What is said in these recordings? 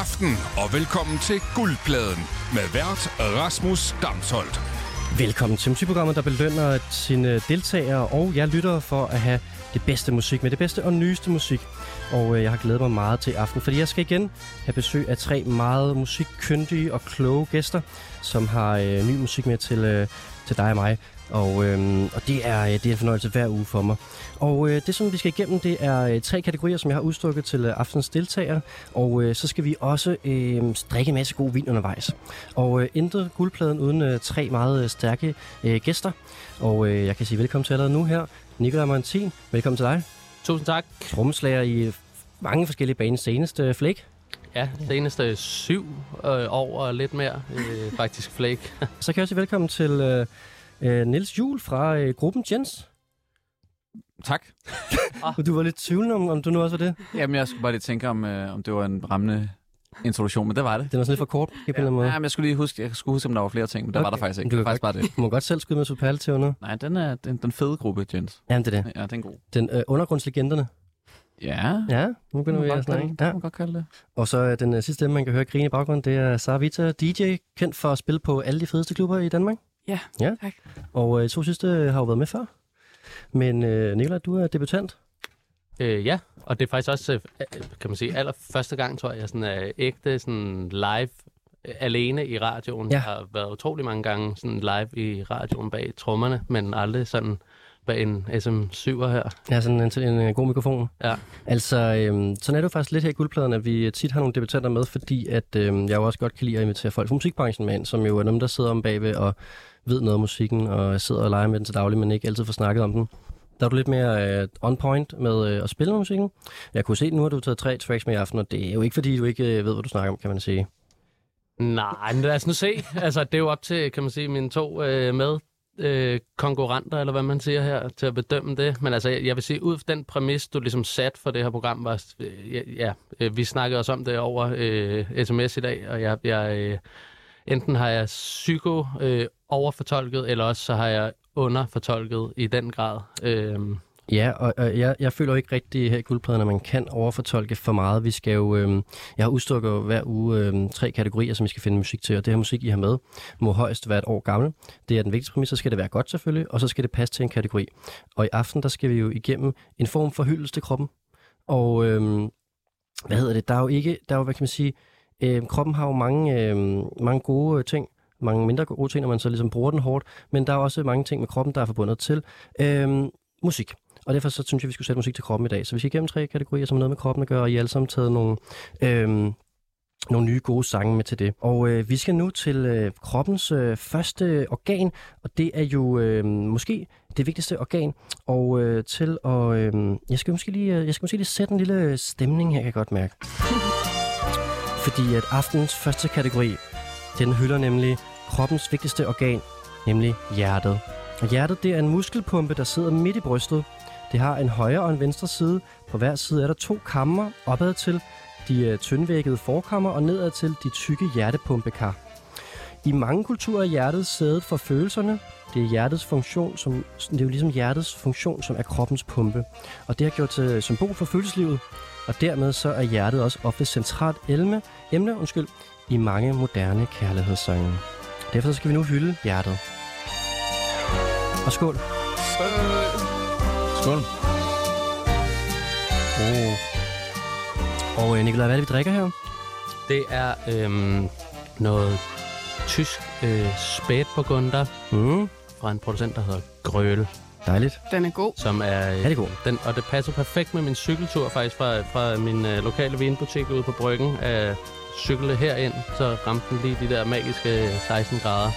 aften og velkommen til Guldpladen med vært Rasmus Damsholdt. Velkommen til musikprogrammet, der belønner sine deltagere og jeg lytter for at have det bedste musik med det bedste og nyeste musik. Og øh, jeg har glædet mig meget til aften, fordi jeg skal igen have besøg af tre meget musikkyndige og kloge gæster, som har øh, ny musik med til, øh, til dig og mig. Og, øhm, og det, er, det er en fornøjelse hver uge for mig. Og øh, det, som vi skal igennem, det er øh, tre kategorier, som jeg har udstukket til øh, aftens deltagere. Og øh, så skal vi også øh, drikke en masse god vin undervejs. Og øh, intet guldpladen uden øh, tre meget øh, stærke øh, gæster. Og øh, jeg kan sige velkommen til allerede nu her. Nikolaj Montin, velkommen til dig. Tusind tak. Trommeslager i mange forskellige baner. Seneste Flake. Ja, seneste syv øh, år og lidt mere. Øh, faktisk Flake. så kan jeg også sige velkommen til... Øh, øh, Niels Jul fra øh, gruppen Jens. Tak. du var lidt tvivlende om, om du nu også var det? Jamen, jeg skulle bare lige tænke, om, øh, om det var en rammende introduktion, men det var det. Det var sådan lidt for kort, på en anden måde. Ja, men jeg skulle lige huske, jeg skulle huske, om der var flere ting, men der okay. var der faktisk ikke. Du det var faktisk bare det. Du må godt selv skyde med superlativ nu. Nej, den er den, den fede gruppe, Jens. Jamen, det er det. Ja, den er god. Den øh, undergrundslegenderne. Ja. Ja, nu begynder vi at snakke. Ja. Man godt kalde det. Og så øh, den øh, sidste stemme, man kan høre grine i baggrunden, det er Sara Vita, DJ, kendt for at spille på alle de fedeste klubber i Danmark. Ja, ja. tak. Og øh, to sidste har jo været med før. Men øh, Nicolaj, du er debutant. Øh, ja, og det er faktisk også, øh, kan man sige, allerførste gang, tror jeg, jeg sådan er ægte sådan live øh, alene i radioen. Ja. Jeg har været utrolig mange gange sådan live i radioen bag trommerne, men aldrig sådan bag en SM7'er her. Ja, sådan en, en, en god mikrofon. Ja. Altså, øhm, sådan er det jo faktisk lidt her i guldpladen, at vi tit har nogle debutanter med, fordi at øhm, jeg jo også godt kan lide at invitere folk fra musikbranchen med ind, som jo er dem, der sidder om bagved og ved noget om musikken, og sidder og leger med den til daglig, men ikke altid får snakket om den. Der er du lidt mere uh, on point med uh, at spille musikken. Jeg kunne se, at nu har du taget tre tracks med i aften, og det er jo ikke, fordi du ikke uh, ved, hvad du snakker om, kan man sige. Nej, men lad os nu se. altså, det er jo op til, kan man sige, mine to øh, med øh, konkurrenter, eller hvad man siger her, til at bedømme det. Men altså, jeg, jeg vil sige, ud fra den præmis, du ligesom sat for det her program, var, øh, ja, øh, vi snakkede også om det over øh, sms i dag, og jeg, jeg øh, enten har jeg psyko øh, overfortolket, eller også så har jeg underfortolket i den grad. Øh, Ja, og, og jeg, jeg føler jo ikke rigtig her i guldpladen, at man kan overfortolke for meget. Vi skal jo, øh, jeg har udstukket hver uge øh, tre kategorier, som vi skal finde musik til, og det her musik, I har med, må højst være et år gammel. Det er den vigtigste præmis, så skal det være godt selvfølgelig, og så skal det passe til en kategori. Og i aften, der skal vi jo igennem en form for hyldest til kroppen. Og øh, hvad hedder det, der er jo ikke, der er jo, hvad kan man sige, øh, kroppen har jo mange, øh, mange gode øh, ting, mange mindre gode ting, når man så ligesom bruger den hårdt, men der er også mange ting med kroppen, der er forbundet til øh, musik. Og derfor så synes jeg, vi skulle sætte musik til kroppen i dag. Så vi skal igennem tre kategorier, som har noget med kroppen at gøre, og I alle sammen taget nogle, øhm, nogle nye gode sange med til det. Og øh, vi skal nu til øh, kroppens øh, første organ, og det er jo øh, måske det vigtigste organ. Og øh, til at... Øh, jeg, skal måske lige, øh, jeg skal måske lige sætte en lille stemning her, kan jeg godt mærke. Fordi at aftenens første kategori, den hylder nemlig kroppens vigtigste organ, nemlig hjertet. Og hjertet det er en muskelpumpe, der sidder midt i brystet. Det har en højre og en venstre side. På hver side er der to kammer opad til de øh, tyndvæggede forkammer og nedad til de tykke hjertepumpekar. I mange kulturer er hjertet sædet for følelserne. Det er hjertets funktion, som, det er jo ligesom hjertets funktion, som er kroppens pumpe. Og det har gjort til symbol for følelseslivet. Og dermed så er hjertet også ofte centralt emne, emne undskyld, i mange moderne kærlighedssange. Derfor skal vi nu hylde hjertet. Og skål. Skål. Oh. Og øh, Nikolaj, hvad er det, vi drikker her? Det er øhm, noget tysk øh, spætburgunder Mm. fra en producent, der hedder Grøl. Dejligt. Den er god. Som er, øh, Er det god? Den, og det passer perfekt med min cykeltur faktisk fra, fra min øh, lokale vinbutik ude på Bryggen. At cykle herind, så ramte den lige de der magiske 16 grader.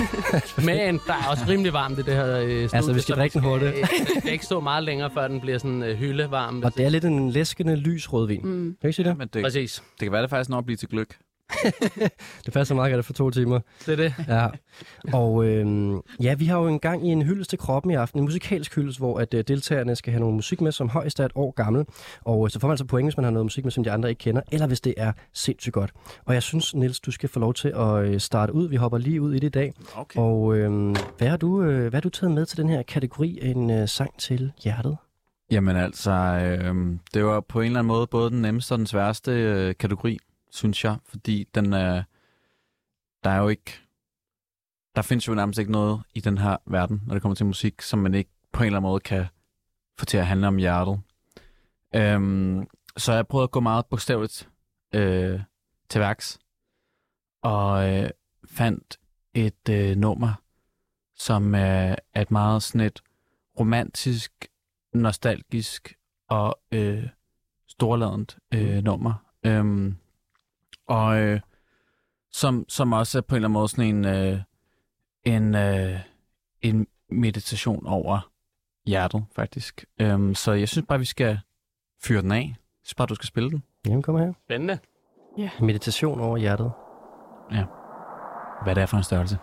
Men der er også rimelig varmt i det her øh, studie. Altså, vi skal så drikke den hurtigt. øh, Den skal ikke stå meget længere, før den bliver sådan øh, hyldevarm. Og det er lidt en læskende lys rødvin. Mm. Kan du ikke sige det? Men det, Præcis. det kan være, det faktisk når at blive til gløk. Det passer meget godt for to timer. Det er det. Ja. Og øh, ja, vi har jo en gang i en hyldest til kroppen i aften, en musikalsk hyldest, hvor at, øh, deltagerne skal have noget musik med, som højst er et år gammel. Og øh, så får man altså point, hvis man har noget musik med, som de andre ikke kender, eller hvis det er sindssygt godt. Og jeg synes, Niels, du skal få lov til at øh, starte ud. Vi hopper lige ud i det i dag. Okay. Og øh, hvad, har du, øh, hvad har du taget med til den her kategori af en øh, sang til hjertet? Jamen altså, øh, det var på en eller anden måde både den nemmeste og den sværeste øh, kategori synes jeg, fordi den er, der er jo ikke, der findes jo nærmest ikke noget i den her verden, når det kommer til musik, som man ikke på en eller anden måde kan få til at handle om hjertet. Øhm, så jeg prøvede at gå meget bogstaveligt øh, til værks, og øh, fandt et øh, nummer, som er, er et meget sådan et romantisk, nostalgisk og øh, storladent øh, nummer. Øhm, og øh, som, som også er på en eller anden måde sådan en, øh, en, øh, en meditation over hjertet, faktisk. Øhm, så jeg synes bare, vi skal fyre den af. Jeg synes bare, du skal spille den. Jamen, kom her. Spændende. Meditation over hjertet. Hvad det er for en størrelse.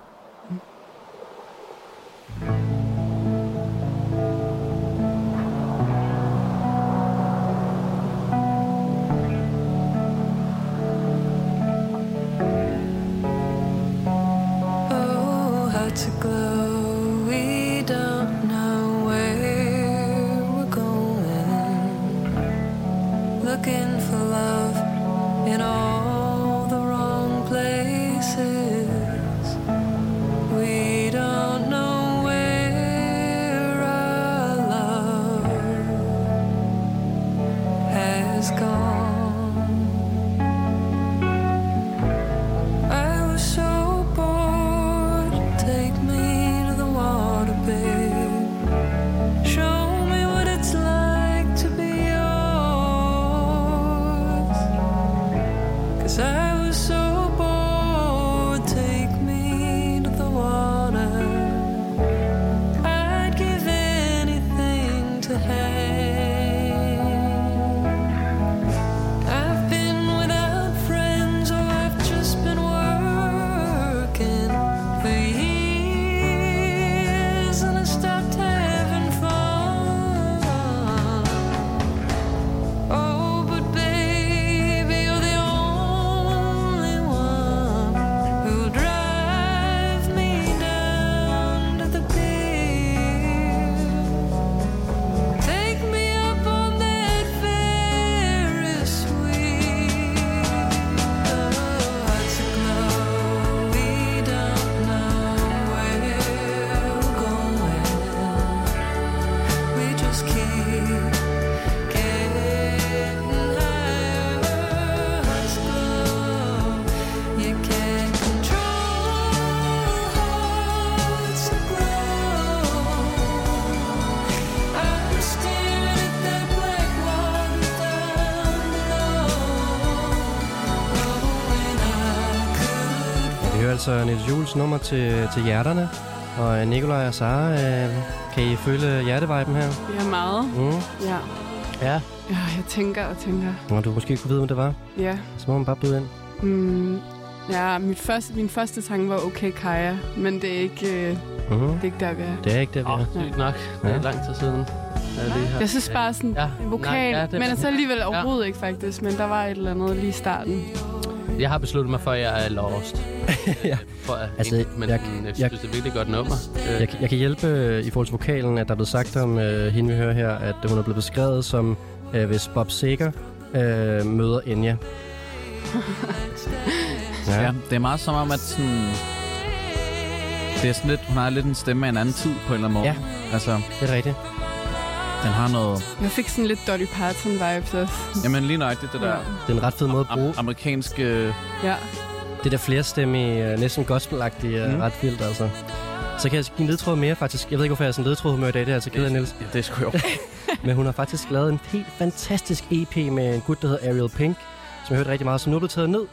Jules nummer til, til hjerterne. Og Nikolaj og Sara, øh, kan I føle hjerteviben her? Ja, meget. Mm. Ja. Ja. ja, jeg tænker og tænker. Og du måske kunne vide, hvad det var. Ja. Så må man bare byde ind. Mm, ja, mit første, min første sang var Okay Kaja, men det er ikke, øh, Mm-hmm. det er ikke der, vi er. Det er ikke det, vi Åh, er. oh, sygt nok. Det er Ja. lang tid siden. Ja, det her. Jeg synes bare sådan Ja, en vokal, nej, ja, det er men altså alligevel Ja. overhovedet ikke faktisk, men der var et eller andet lige i starten. Jeg har besluttet mig for, at jeg er lost. Ja. For at, Altså, ikke, men jeg- jeg, jeg, jeg- synes, det er virkelig godt nummer. Jeg, kan- jeg kan hjælpe øh, i forhold til vokalen, at der er blevet sagt om øh, hende, vi hører her, at hun er blevet beskrevet som, øh, hvis Bob Seger øh, møder Enya. Ja. ja, det er meget som om, at sådan... Det er sådan lidt, hun har lidt en stemme af en anden tid på en eller anden måde. Ja. Altså, det er rigtigt. den har noget... Jeg fik sådan lidt Dolly Parton-vibes også. Jamen lige nøjagtigt det der Ja. Det er en ret fed måde at bruge. am- amerikanske... Ja. Det der flerstemmige, øh, næsten gospelagtige, er Mm. ret vildt, altså. Så kan jeg give en ledtråd mere, faktisk. Jeg ved ikke, hvorfor jeg er sådan en ledtrådhumør i dag. Det er altså ked af, Niels. Ja, det er sgu jo. Men hun har faktisk lavet en helt fantastisk EP med en gut, der hedder Ariel Pink, som jeg hørte rigtig meget, som nu er blevet taget ned,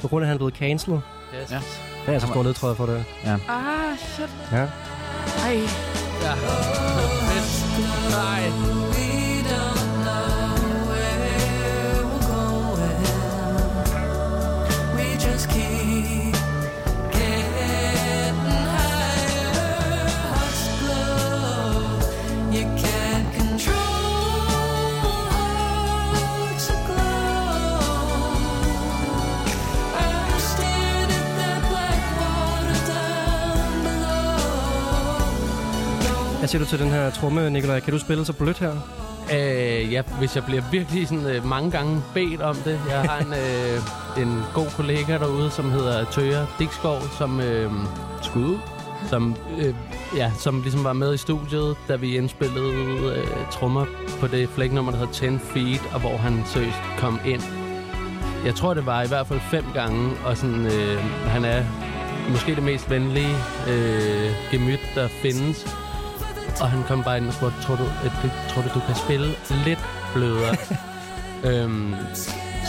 på grund af, at han er blevet cancelled. yes. Ja. Det er altså stor ledtråd for det. Ah, shit. Ja. Ej. Ja. Nej. Siger du til den her tromme, Nikolaj? Kan du spille så blødt her? Øh, ja, hvis jeg bliver virkelig sådan, øh, mange gange bedt om det. Jeg har en, øh, en god kollega derude, som hedder Tøger Dikskov, som... Øh, Skud. som, øh, ja, som ligesom var med i studiet, da vi indspillede øh, trommer på det flæknummer, der hedder 10 Feet, og hvor han seriøst kom ind. Jeg tror, det var i hvert fald fem gange, og sådan, øh, han er måske det mest venlige øh, gemyt, der findes. Og han kom bare ind og spurgte, tror du, at det, tror du, du kan spille lidt blødere? øhm,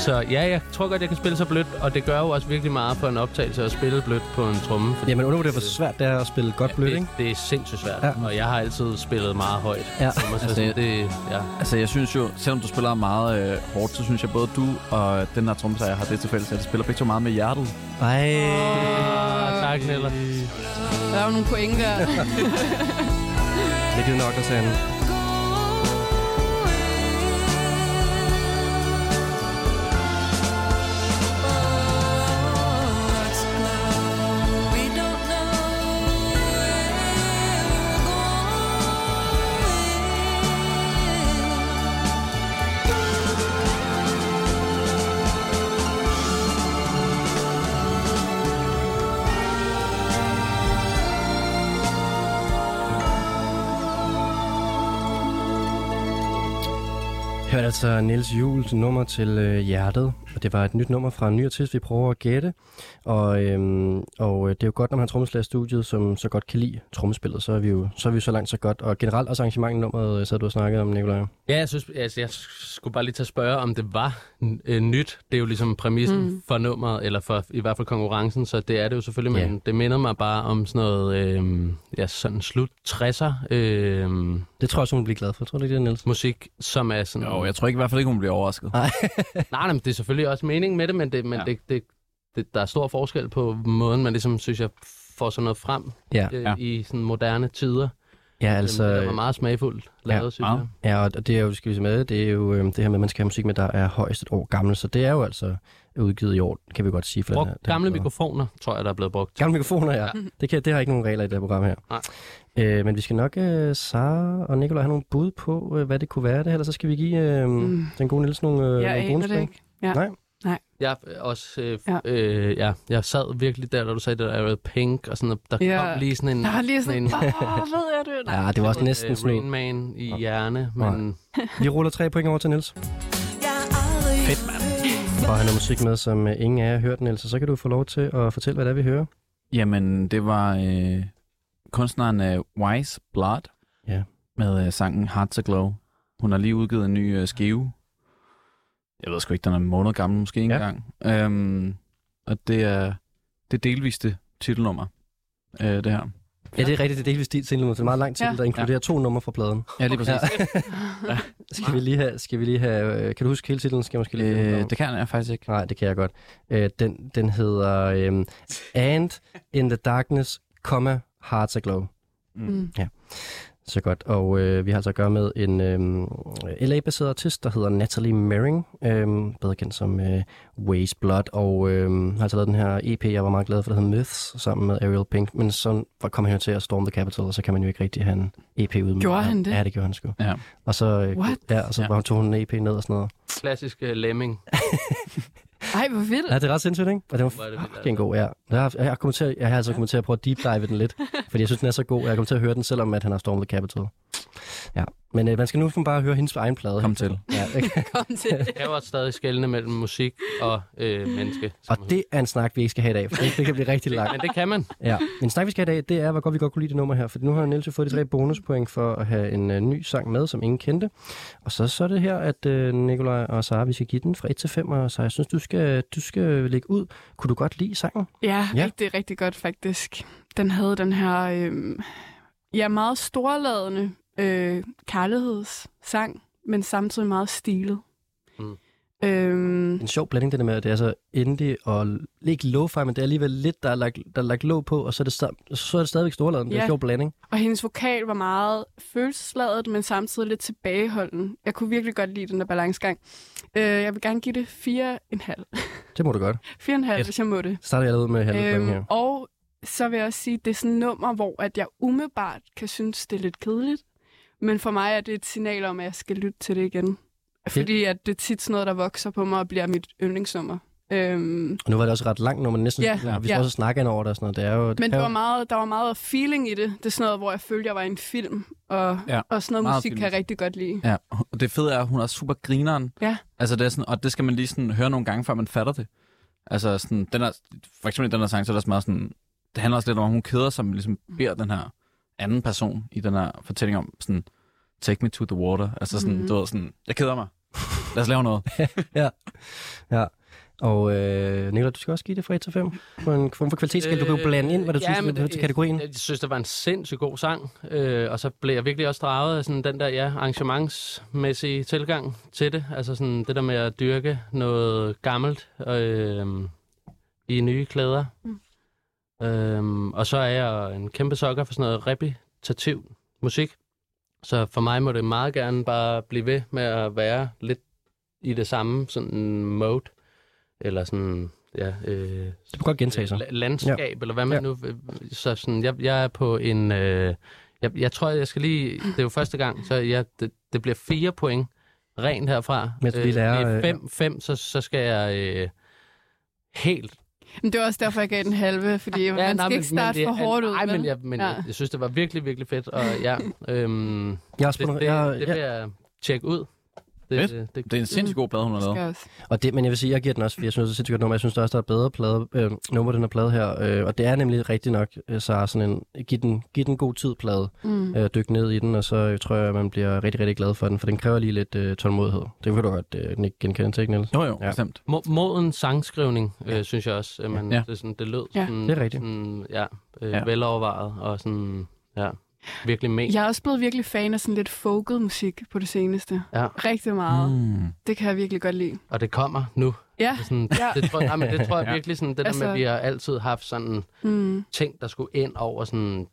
så ja, jeg tror godt, jeg kan spille så blødt, og det gør jo også virkelig meget for en optagelse at spille blødt på en tromme. fordi- Jamen, undervurderer, hvor svært det er at spille godt blødt, det, ikke? det er sindssygt svært, Ja. ja. og jeg har altid spillet meget højt. Ja. Så Altså, altså, det- ja. Altså, jeg synes jo, selvom du spiller meget øh, hårdt, så synes jeg både du og den her trommeslager jeg har det til fælles, at de spiller begge to meget med hjertet. Ej. Ah, tak, Nella. Der er jo nogle point der. Det er altså Niels Jules nummer til øh, Hjertet, og det var et nyt nummer fra en ny artist, vi prøver at gætte. Og, øhm, og øh, det er jo godt, når man har trommeslager i studiet, som så godt kan lide trommespillet, så er vi jo så, er vi jo så langt så godt. Og generelt også arrangementet nummeret, øh, så du har snakket om, Nicolaj. Ja, jeg synes, altså, jeg skulle bare lige tage at spørge, om det var øh, nyt. Det er jo ligesom præmissen Mm. for nummeret, eller for i hvert fald konkurrencen, så det er det jo selvfølgelig, Ja. men det minder mig bare om sådan noget, øh, ja, sådan slut 60'er øh, Det tror jeg også, hun vil blive glad for. Tror du ikke det, Niels? musik, som er sådan... Jo, jeg tror ikke i hvert fald ikke, hun bliver overrasket. Nej, nej, men det er selvfølgelig også meningen med det, men, det, men Ja. det, det, det, der er stor forskel på måden, man ligesom, synes jeg, får sådan noget frem Ja, øh, ja. i sådan moderne tider. Ja Altså, det var meget smagfuldt lavet, Ja, synes jeg. Ja, og det er jo, skal vi se med, det er jo øh, det her med, at man skal have musik med, der er højst et år gammel. Så det er jo altså udgivet i år, kan vi godt sige. For Brug den her, den gamle plade. mikrofoner, tror jeg, der er blevet brugt. Gamle mikrofoner, ja. Ja. Det, kan, det har ikke nogen regler i det her program her. Nej. Øh, men vi skal nok, øh, Sara og Nicolaj, have nogle bud på, øh, hvad det kunne være det her, eller så skal vi give øh, mm. Den gode Niels nogle, øh, Jeg nogle bonuspoint. Ja. Nej. Jeg er også, øh, Ja. Øh, ja, jeg sad virkelig der, da du sagde det der Ariel Pink, og sådan, og der Ja. kom lige sådan en... Der var lige sådan, en, åh, ved jeg det? Nej. Ja, det var også næsten øh, sådan en. Man i hjerne, men Vi ruller tre point over til Niels. Fedt, mand. Og han har musik med, som øh, ingen af jer har hørt, Niels. Så kan du få lov til at fortælle, hvad det er, vi hører. Jamen, det var øh, kunstneren øh, Wise Blood Ja. med øh, sangen Hearts Aglow. Hun har lige udgivet en ny øh, skive. Jeg ved sgu ikke, den er en måned gammel måske ikke Ja. engang. Øhm, og det er det delviste titelnummer, øh, det her. Ja, det er rigtigt. Det er delvis dit single, det er en meget lang titel, Ja. der inkluderer to numre fra pladen. Ja, lige præcis. Ja. Skal vi lige have, skal vi lige have øh, kan du huske hele titlen? Skal jeg måske lige Øh, det kan jeg faktisk ikke. Nej, det kan jeg godt. Øh, den, den hedder øh, And in the Darkness, comma, Hearts Aglow. Mm. Så godt. Og øh, vi har altså at gøre med en øh, LA-baseret artist, der hedder Natalie Merring, øh, bedre kendt som øh, Waze Blood, og øh, har altså lavet den her EP, jeg var meget glad for, der hedder Myths, sammen med Ariel Pink. Men så kom han jo til at Storm the Capital, og så kan man jo ikke rigtig have en EP ud med. Gjorde han det? Ja, det gjorde han sgu. Ja. Og så, øh, What? ja, og så ja. tog hun en EP ned og sådan noget. klassisk uh, lemming. Ej, hvor vildt. Ja, det er ret sindssygt, ikke? Og det var er fucking god, ja. Jeg har, jeg har, kommet til, at- jeg har altså kommet til at prøve at deep dive den lidt, fordi jeg synes, den er så god. Jeg kommer til at høre den, selvom at han har stormet the Capitol. Ja, men øh, man skal nu bare høre hendes egen plade. Kom til. Ja? Kom til. Jeg også stadig skelne mellem musik og øh, menneske. Og det er en snak, vi ikke skal have i dag, for det, det kan blive rigtig langt. Men det kan man. Ja. En snak, vi skal have i dag, det er, hvor godt vi godt kunne lide det nummer her. For nu har Niels jo fået de tre bonuspoint for at have en uh, ny sang med, som ingen kendte. Og så, så er det her, at uh, Nikolaj og Sara, vi skal give den fra 1 til 5, og så jeg synes, du skal, du skal lægge ud. Kunne du godt lide sangen? Ja, Ja. ja, rigtig, rigtig godt faktisk. Den havde den her, øh, ja, meget storladende øh, kærlighedssang, men samtidig meget stilet. Mm. Øhm, En sjov blanding, det der med, at det er så indie og ikke lo-fi, men det er alligevel lidt, der er lagt, der er lagt låg på, og så er det, sta- så er det stadigvæk storladen. Det er Ja. en sjov blanding. og hendes vokal var meget følelsesladet, men samtidig lidt tilbageholden. Jeg kunne virkelig godt lide den der balancegang. Øh, jeg vil gerne give det 4,5. Det må du godt. 4,5, Yes. hvis jeg må det. Så starter jeg allerede med halve øhm, her. Og så vil jeg også sige, at det er sådan et nummer, hvor at jeg umiddelbart kan synes, det er lidt kedeligt. Men for mig er det et signal om, at jeg skal lytte til det igen. Fordi at det er tit sådan noget, der vokser på mig og bliver mit yndlingsnummer. Øhm, Og nu var det også ret langt, når man næsten... Ja, Ja, vi ja. skal også snakke ind over det og sådan noget. Det er jo, det men der jo- var, meget, der var meget feeling i det. Det er sådan noget, hvor jeg følte, jeg var i en film. Og, Ja, og sådan noget musik kan jeg rigtig godt lide. Ja, og det fede er, at hun er super grineren. Ja. Altså, det er sådan, og det skal man lige sådan høre nogle gange, før man fatter det. Altså, sådan, den er, for eksempel den her sang, så er der også meget sådan, det handler også lidt om, at hun keder sig, men ligesom beder den her anden person i den her fortælling om sådan, take me to the water. Altså sådan, Mhm. mm. du ved, sådan, jeg keder mig. Lad os lave noget. Ja. Og øh, Nicolai, du skal også give det fra 1 til 5 på en form for kvalitetsskala. Du kan jo blande ind, hvad du Øh, ja, synes, men med til kategorien. Jeg, jeg synes, det var en sindssygt god sang, øh, og så blev jeg virkelig også draget af sådan den der ja, arrangementsmæssige tilgang til det. Altså sådan det der med at dyrke noget gammelt øh, i nye klæder. Mm. Øhm, og så er jeg en kæmpe sokker for sådan noget repetitiv musik. Så for mig må det meget gerne bare blive ved med at være lidt i det samme sådan mode. Eller sådan, ja... Øh, Det kan godt gentage sig. la- landskab, ja. eller hvad man Ja. nu... øh, Så sådan, jeg, jeg er på en... Øh, jeg, jeg tror, jeg skal lige... Det er jo første gang, så jeg, det, det bliver fire point rent herfra. Mens vi lærer, det er øh, fem, fem så, så skal jeg øh, helt... Men det var også derfor, jeg gav den halve, fordi ja, man skal nej, ikke starte det- for hårdt ud. Nej, men, jeg, men Ja. jeg, jeg synes, det var virkelig, virkelig fedt. Og ja, øhm, Jeg det, det, jeg, det jeg, vil jeg tjekke ud. Det, det, det, Det er en sindssygt god plade, hun har lavet. Og det, men jeg vil sige, jeg giver den også, fordi jeg synes, det er sindssygt godt nummer. Jeg synes der også, der er bedre plade, øh, nummer, den her plade her. Øh, og det er nemlig rigtigt nok, øh, så sådan en, giv den, giv den god tid plade. Mm. Øh, dyk ned i den, og så øh, tror jeg, at man bliver rigtig, rigtig glad for den, for den kræver lige lidt øh, tålmodighed. Det kan du godt øh, ikke genkende til, ikke, Niels? Jo, jo, Ja. bestemt. Mo- moden sangskrivning, øh, synes jeg også. At man, Ja. det, er sådan, det lød Ja. sådan, Det er rigtigt. Sådan, ja, øh, ja. velovervejet og sådan, ja, virkelig ment. Jeg er også blevet virkelig fan af sådan lidt folket musik på det seneste. Ja. Rigtig meget. Mm. Det kan jeg virkelig godt lide. Og det kommer nu. Ja. Det, sådan, Ja. det, tror, nej, men det tror jeg Ja. virkelig, sådan, det der Altså- med, at vi har altid haft sådan Mm. ting, der skulle ind over sådan,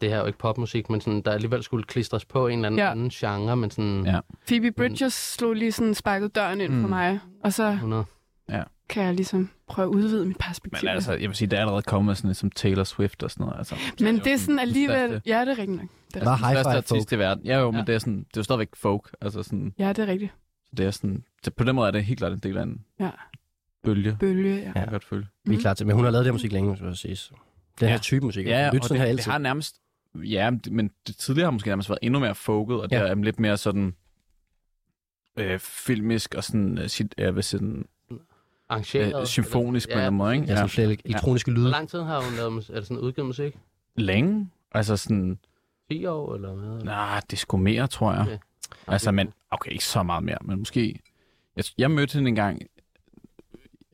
det her er jo ikke popmusik, men sådan, der alligevel skulle klistres på en eller anden, Ja. ja. anden genre, men sådan Ja. Phoebe Bridgers slog lige sådan sparket døren ind mm. for mig. Og så 100. kan jeg ligesom prøve at udvide mit perspektiv. Men altså, jeg vil sige, der er allerede kommet sådan lidt som Taylor Swift og sådan noget. Altså, Men det er sådan den alligevel... største- Ja, det er rigtigt nok. Det er, high største five artist i verden. Ja, jo, men Ja. det er, sådan, det er jo stadigvæk folk. Altså sådan, ja, det er rigtigt. det er sådan, det, på den måde er det helt klart en del af en Ja. bølge. Bølge, ja. Ja. Jeg kan godt føle. Vi er klar til, men hun har lavet det her musik længe, så at sige. Den her Ja. type musik. Ja, Lyt og det, her det har nærmest... Ja, men det- det tidligere har måske nærmest været endnu mere folket, og Ja. det er lidt mere sådan øh, filmisk og sådan, øh, sit, jeg sige, sådan Arrangeret. øh, symfonisk på en eller anden måde, ikke? Ja, sådan flere ele- elektroniske lyde. Hvor lang tid har hun lavet, er det sådan udgivet musik? Længe. Altså sådan, 10 år, eller hvad? nej, det er sgu mere, tror jeg. Okay. Altså, men, okay, ikke så meget mere, men måske... Jeg, jeg mødte hende engang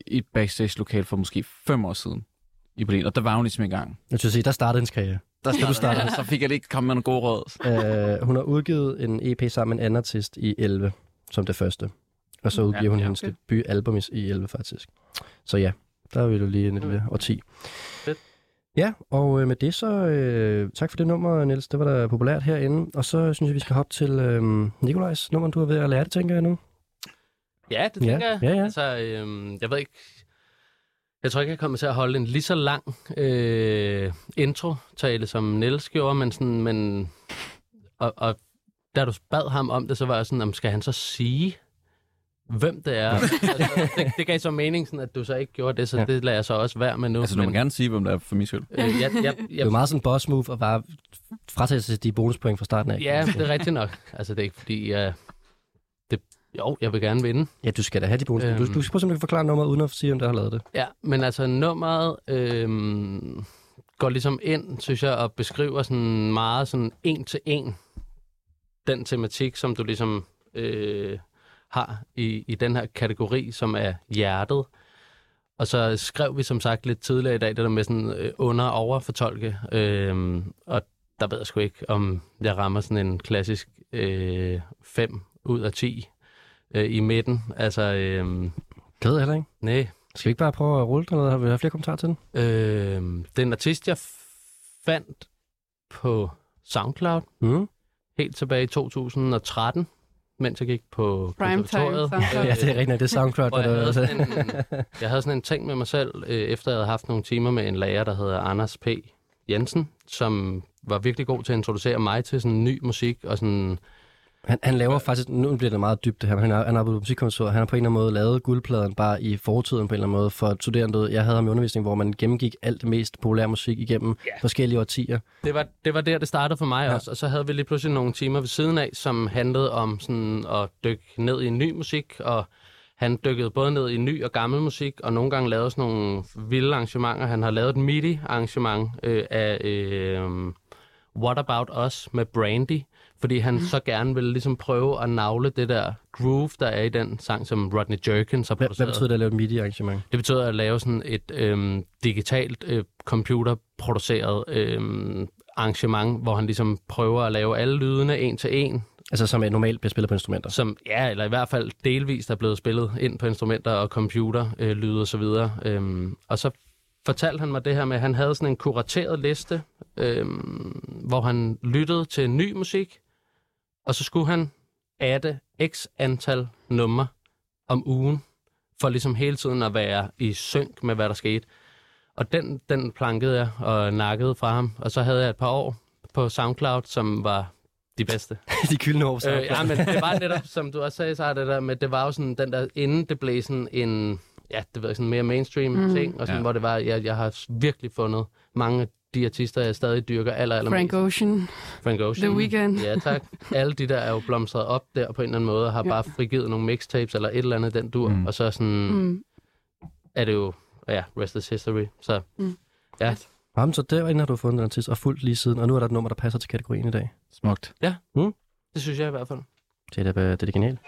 i et backstage-lokal for måske fem år siden i Berlin, og der var hun ligesom i gang. Jeg sige, der startede hendes karriere. Der du starte? så fik jeg lige komme med nogle gode råd. uh, hun har udgivet en EP sammen med en anden artist i 11, som det første. Og så udgiver Ja, hun ja, hendes okay. debutalbum i- i 11, faktisk. Så ja, der er vi jo lige lidt ved år 10. Fedt. Ja, og øh, med det så, øh, tak for det nummer, Niels. Det var da populært herinde. Og så synes jeg, vi skal hoppe til øh, Nikolajs nummer, du er ved at lære det, tænker jeg nu. Ja, det Ja, tænker jeg. ja, ja. Altså, øhm, jeg ved ikke... Jeg tror ikke, jeg kommer til at holde en lige så lang øh, intro-tale, som Niels gjorde, men sådan, men... Og, og da du bad ham om det, så var jeg sådan, om skal han så sige, hvem det er? altså, det, det gav så mening, sådan, at du så ikke gjorde det, så Ja. det lader jeg så også være med nu. Altså, du må gerne sige, hvem der er for min skyld. øh, jeg, jeg, Det er jo jeg, meget sådan en boss move at bare fratage sig de bonuspoint fra starten af. ja, det er rigtigt nok. Altså, det er ikke fordi, jeg... Det, jo, jeg vil gerne vinde. Ja, du skal da have de bonuspoint. Du, Øhm. du skal prøve, du kan forklare nummeret, uden at sige, om der har lavet det. Ja, men altså nummeret øhm, går ligesom ind, synes jeg, og beskriver sådan meget sådan en til en den tematik, som du ligesom øh, har i, i den her kategori, som er hjertet. Og så skrev vi som sagt lidt tidligere i dag, det der med sådan øh, under- og overfortolke. Øh, og der ved jeg sgu ikke, om jeg rammer sådan en klassisk 5 ud af 10 øh, i midten. Altså, øh, Det ved jeg heller ikke. nej, Skal vi ikke bare prøve at rulle den, eller har vi har flere kommentarer til den? Øh, den artist, jeg fandt på SoundCloud Mm. helt tilbage i 2013, mens jeg gik på Prime konservatoriet. SoundCloud. Ja, det er rigtigt. Det er SoundCloud, jeg, havde sådan en, jeg havde sådan en ting med mig selv, øh, efter jeg havde haft nogle timer med en lærer, der hedder Anders P. Jensen, som var virkelig god til at introducere mig til sådan ny musik, og sådan, Han, han laver faktisk, nu bliver det meget dybt det her, han er, han er på musikkonservatoriet, han har på en eller anden måde lavet guldpladen bare i fortiden på en eller anden måde for studerende. Jeg havde ham i undervisning, hvor man gennemgik alt det mest populære musik igennem yeah. forskellige årtier. det var, det var der, det startede for mig Ja. ja. også, og så havde vi lige pludselig nogle timer ved siden af, som handlede om sådan at dykke ned i ny musik, og han dykkede både ned i ny og gammel musik, og nogle gange lavede sådan nogle vilde arrangementer. Han har lavet et MIDI-arrangement øh, af øh, What About Us med Brandy, fordi han mm. så gerne ville ligesom prøve at navle det der groove, der er i den sang, som Rodney Jerkins har Hvad, produceret. hvad betyder det at lave et MIDI-arrangement? Det betyder at lave sådan et øhm, digitalt øh, computerproduceret øhm, arrangement, hvor han ligesom prøver at lave alle lydene en til en, Altså som er normalt bliver spillet på instrumenter. som ja, eller i hvert fald delvist er blevet spillet ind på instrumenter og computerlyde øh, lyde og så videre. Øhm, og så fortalte han mig det her med, at han havde sådan en kurateret liste, øhm, hvor han lyttede til ny musik, og så skulle han adde x antal numre om ugen, for ligesom hele tiden at være i synk med, hvad der skete. Og den, den plankede jeg og nakkede fra ham, og så havde jeg et par år på SoundCloud, som var de bedste. De kyldne år. Øh, ja, men det var netop, som du også sagde, så det der med, det var jo sådan, den der, inden det blev sådan en, ja, det var sådan mere mainstream mm. ting, og sådan, ja. hvor det var, jeg, jeg har virkelig fundet mange af de artister, jeg stadig dyrker aller, aller Frank Ocean, Frank Ocean. The Weeknd. Ja, tak. Alle de der er jo blomstret op der på en eller anden måde, og har Ja. ja. bare frigivet nogle mixtapes eller et eller andet den dur, Mm. mm. og så sådan, mm. Mm. er det jo, ja, rest is history. Så Mm. ja, Jamen, så derinde har du fundet den artist og fuldt lige siden, og nu er der et nummer, der passer til kategorien i dag. Smukt. det synes jeg i hvert fald. Det er da det er da genialt.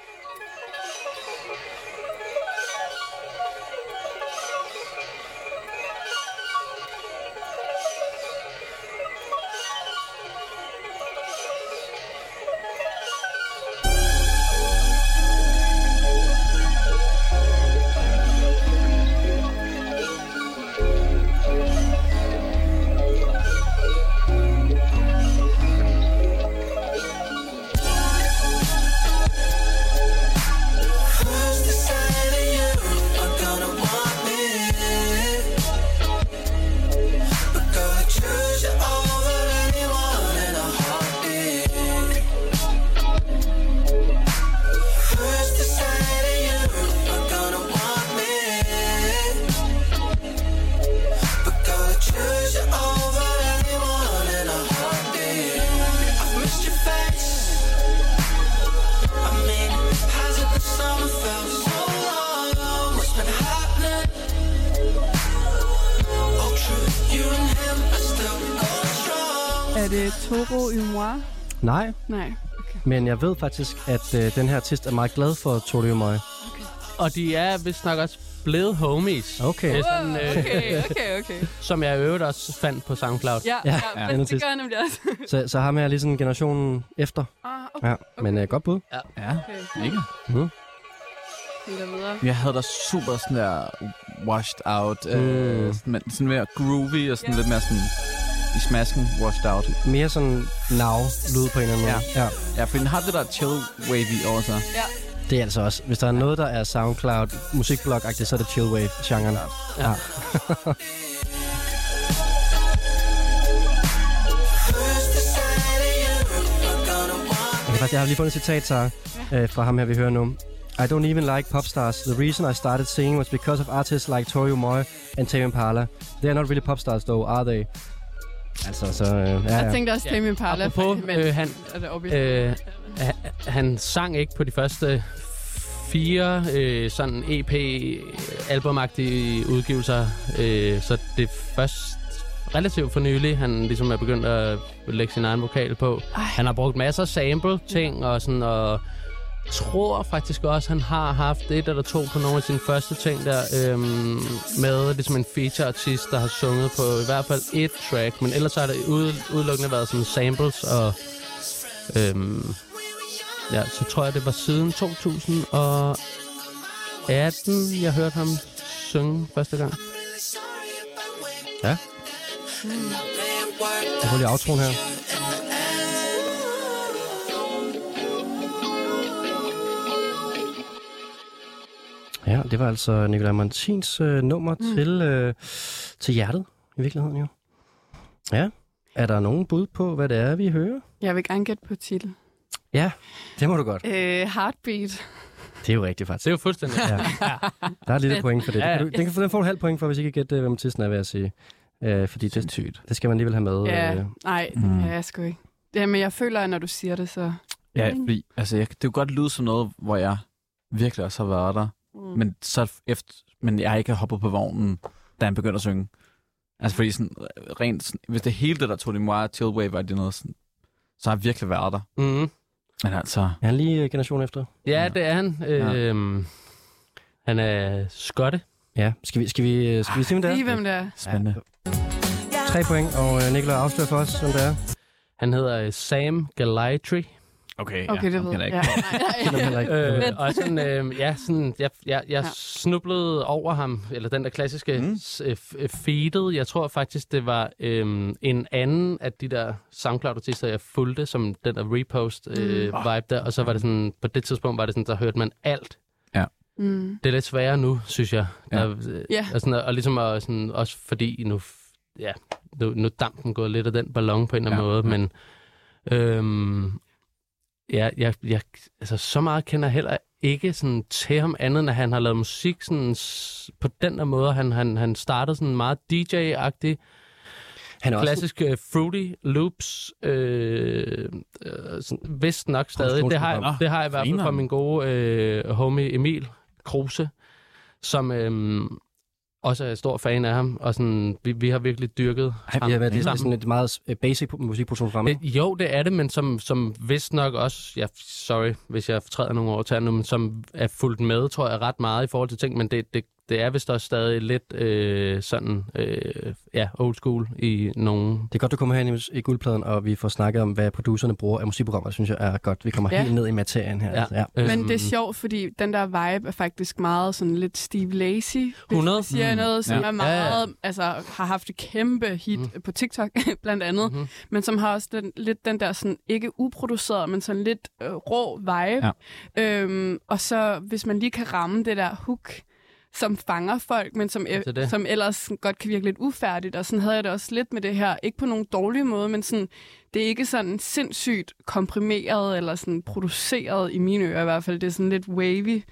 Jeg ved faktisk, at øh, den her artist er meget glad for Torio Moi. Og de er vist nok også blevet homies. Okay. Det er sådan, øh, Okay, okay, okay. som jeg i øvrigt også fandt på SoundCloud. Ja, Ja, ja, ja. ja det, gør jeg nemlig også. Så, så ham er lige sådan generationen efter. ah, okay, Ja, men øh, godt bud. Ja, okay. mega. Videre. Jeg havde da super sådan der washed out, mm. øh, sådan, men sådan mere groovy og sådan Ja. lidt mere sådan i smasken washed out. Mere sådan now lyd på en eller anden måde. Ja. Ja, for den har det der chill wavy over sig. Ja. Det er altså også, hvis der er noget, der er SoundCloud musikblog-agtigt, så er det chillwave-genren. Ja. ja. Jeg, har lige fundet et citat, Sarah, øh, fra ham her, vi hører nu. I don't even like pop stars. The reason I started singing was because of artists like Torio Moi and Tame Impala. They are not really pop stars, though, are they? Altså, så... Øh, ja, Jeg ja. tænkte også Tame Impala. Apropos, men øh, han, øh, han, sang ikke på de første fire øh, sådan EP-albumagtige udgivelser, øh, så det er først relativt for nylig, han ligesom er begyndt at lægge sin egen vokal på. Ej. Han har brugt masser af sample-ting og sådan, og tror faktisk også, han har haft et eller to på nogle af sine første ting der, øhm, med ligesom en feature-artist, der har sunget på i hvert fald et track, men ellers har det ude, udelukkende været sådan samples, og øhm, ja, så tror jeg, det var siden 2018, jeg hørte ham synge første gang. ja. Jeg får lige outroen her. Ja, det var altså Nicolai Martins øh, nummer mm. til, øh, til hjertet, i virkeligheden jo. Ja, Er der nogen bud på, hvad det er, vi hører? Jeg vil gerne gætte på titel. Ja, det må du godt. Øh, Heartbeat. Det er jo rigtigt, faktisk. Det er jo fuldstændig... Ja. Der er lille point for det. Ja, ja. Den, kan du, den, får du halv point for, hvis I kan gætte, øh, hvem artisten er, vil jeg sige. Øh, fordi det, Sindssygt. det skal man alligevel have med. Ja, Øh, nej, mm. ja, jeg sgu ikke. Ja, men jeg føler, at når du siger det, så... Ja, fordi altså, jeg, det kunne godt lyde som noget, hvor jeg virkelig også har været der. Mm. Men, så efter, men jeg har ikke hoppet på vognen, da han begyndte at synge. Altså fordi sådan, rent, sådan, hvis det hele det der Tony Moore, Chillwave, var det noget sådan, så har jeg virkelig været der. Mm. Men altså, er han lige øh, generation efter? Ja, det er han. Ja. Øhm, han er skotte. Ja. Skal vi, skal vi, øh, skal vi se, hvem det er? Lige hvem det er. spændende. Tre point, og øh, Nikolaj afslører for os, hvem det er. Han hedder øh, Sam Galitry. Okay, Okay, det ved jeg. jeg. Ikke. Ja. Øh, og sådan, øh, ja, sådan, jeg, jeg, jeg Ja. snublede over ham, eller den der klassiske Mm. mm. feedet. Jeg tror faktisk, det var øh, en anden af de der SoundCloud-artister, jeg fulgte, som den der repost-vibe øh, vibe der. Og så var det sådan, på det tidspunkt var det sådan, der hørte man alt. Mm. Det er lidt sværere nu, synes jeg. Ja. Der, øh, Ja. og, sådan, og ligesom og sådan, også fordi nu, ja, nu, nu dampen gået lidt af den ballon på en eller anden Ja, måde, ja. men øhm, ja, jeg, jeg, altså, så meget kender jeg heller ikke sådan, til ham andet, end at han har lavet musik sådan, på den der måde. Han, han, han startede sådan meget DJ-agtig, Han er også klassisk uh, Fruity Loops, øh, øh, sådan, vist nok stadig. Det har, jeg, det har jeg i hvert fald fra min gode øh, homie Emil Kruse, som øh, også er stor fan af ham, og sådan, vi, vi har virkelig dyrket ham. Ja, det er sammen. sådan et meget øh, basic musikproduktionsprogram. Øh, jo, det er det, men som, som vist nok også, ja, sorry, hvis jeg træder nogle år til nu, men som er fulgt med, tror jeg, ret meget i forhold til ting, men det, det, det er vist også stadig lidt øh, sådan, øh, ja, old school i nogle Det er godt, du kommer herind i, i guldpladen, og vi får snakket om, hvad producerne bruger af musikprogrammer. Det synes jeg er godt. Vi kommer Ja. helt ned i materien her. Ja. Altså, ja. Men Øhm, det er sjovt, fordi den der vibe er faktisk meget sådan lidt Steve Lacy. Hvis 100? man siger Mm. noget, som Ja. er meget, Ja, ja. altså har haft et kæmpe hit Mm. på TikTok, blandt andet. Mhm. Men som har også den, lidt den der sådan, ikke uproduceret, men sådan lidt øh, rå vibe. Ja. Øhm, og så hvis man lige kan ramme det der hook, som fanger folk, men som, Det er det. som ellers godt kan virke lidt ufærdigt. Og sådan havde jeg det også lidt med det her. Ikke på nogen dårlig måde, men sådan, det er ikke sådan sindssygt komprimeret eller sådan produceret i mine ører i hvert fald. Det er sådan lidt wavy.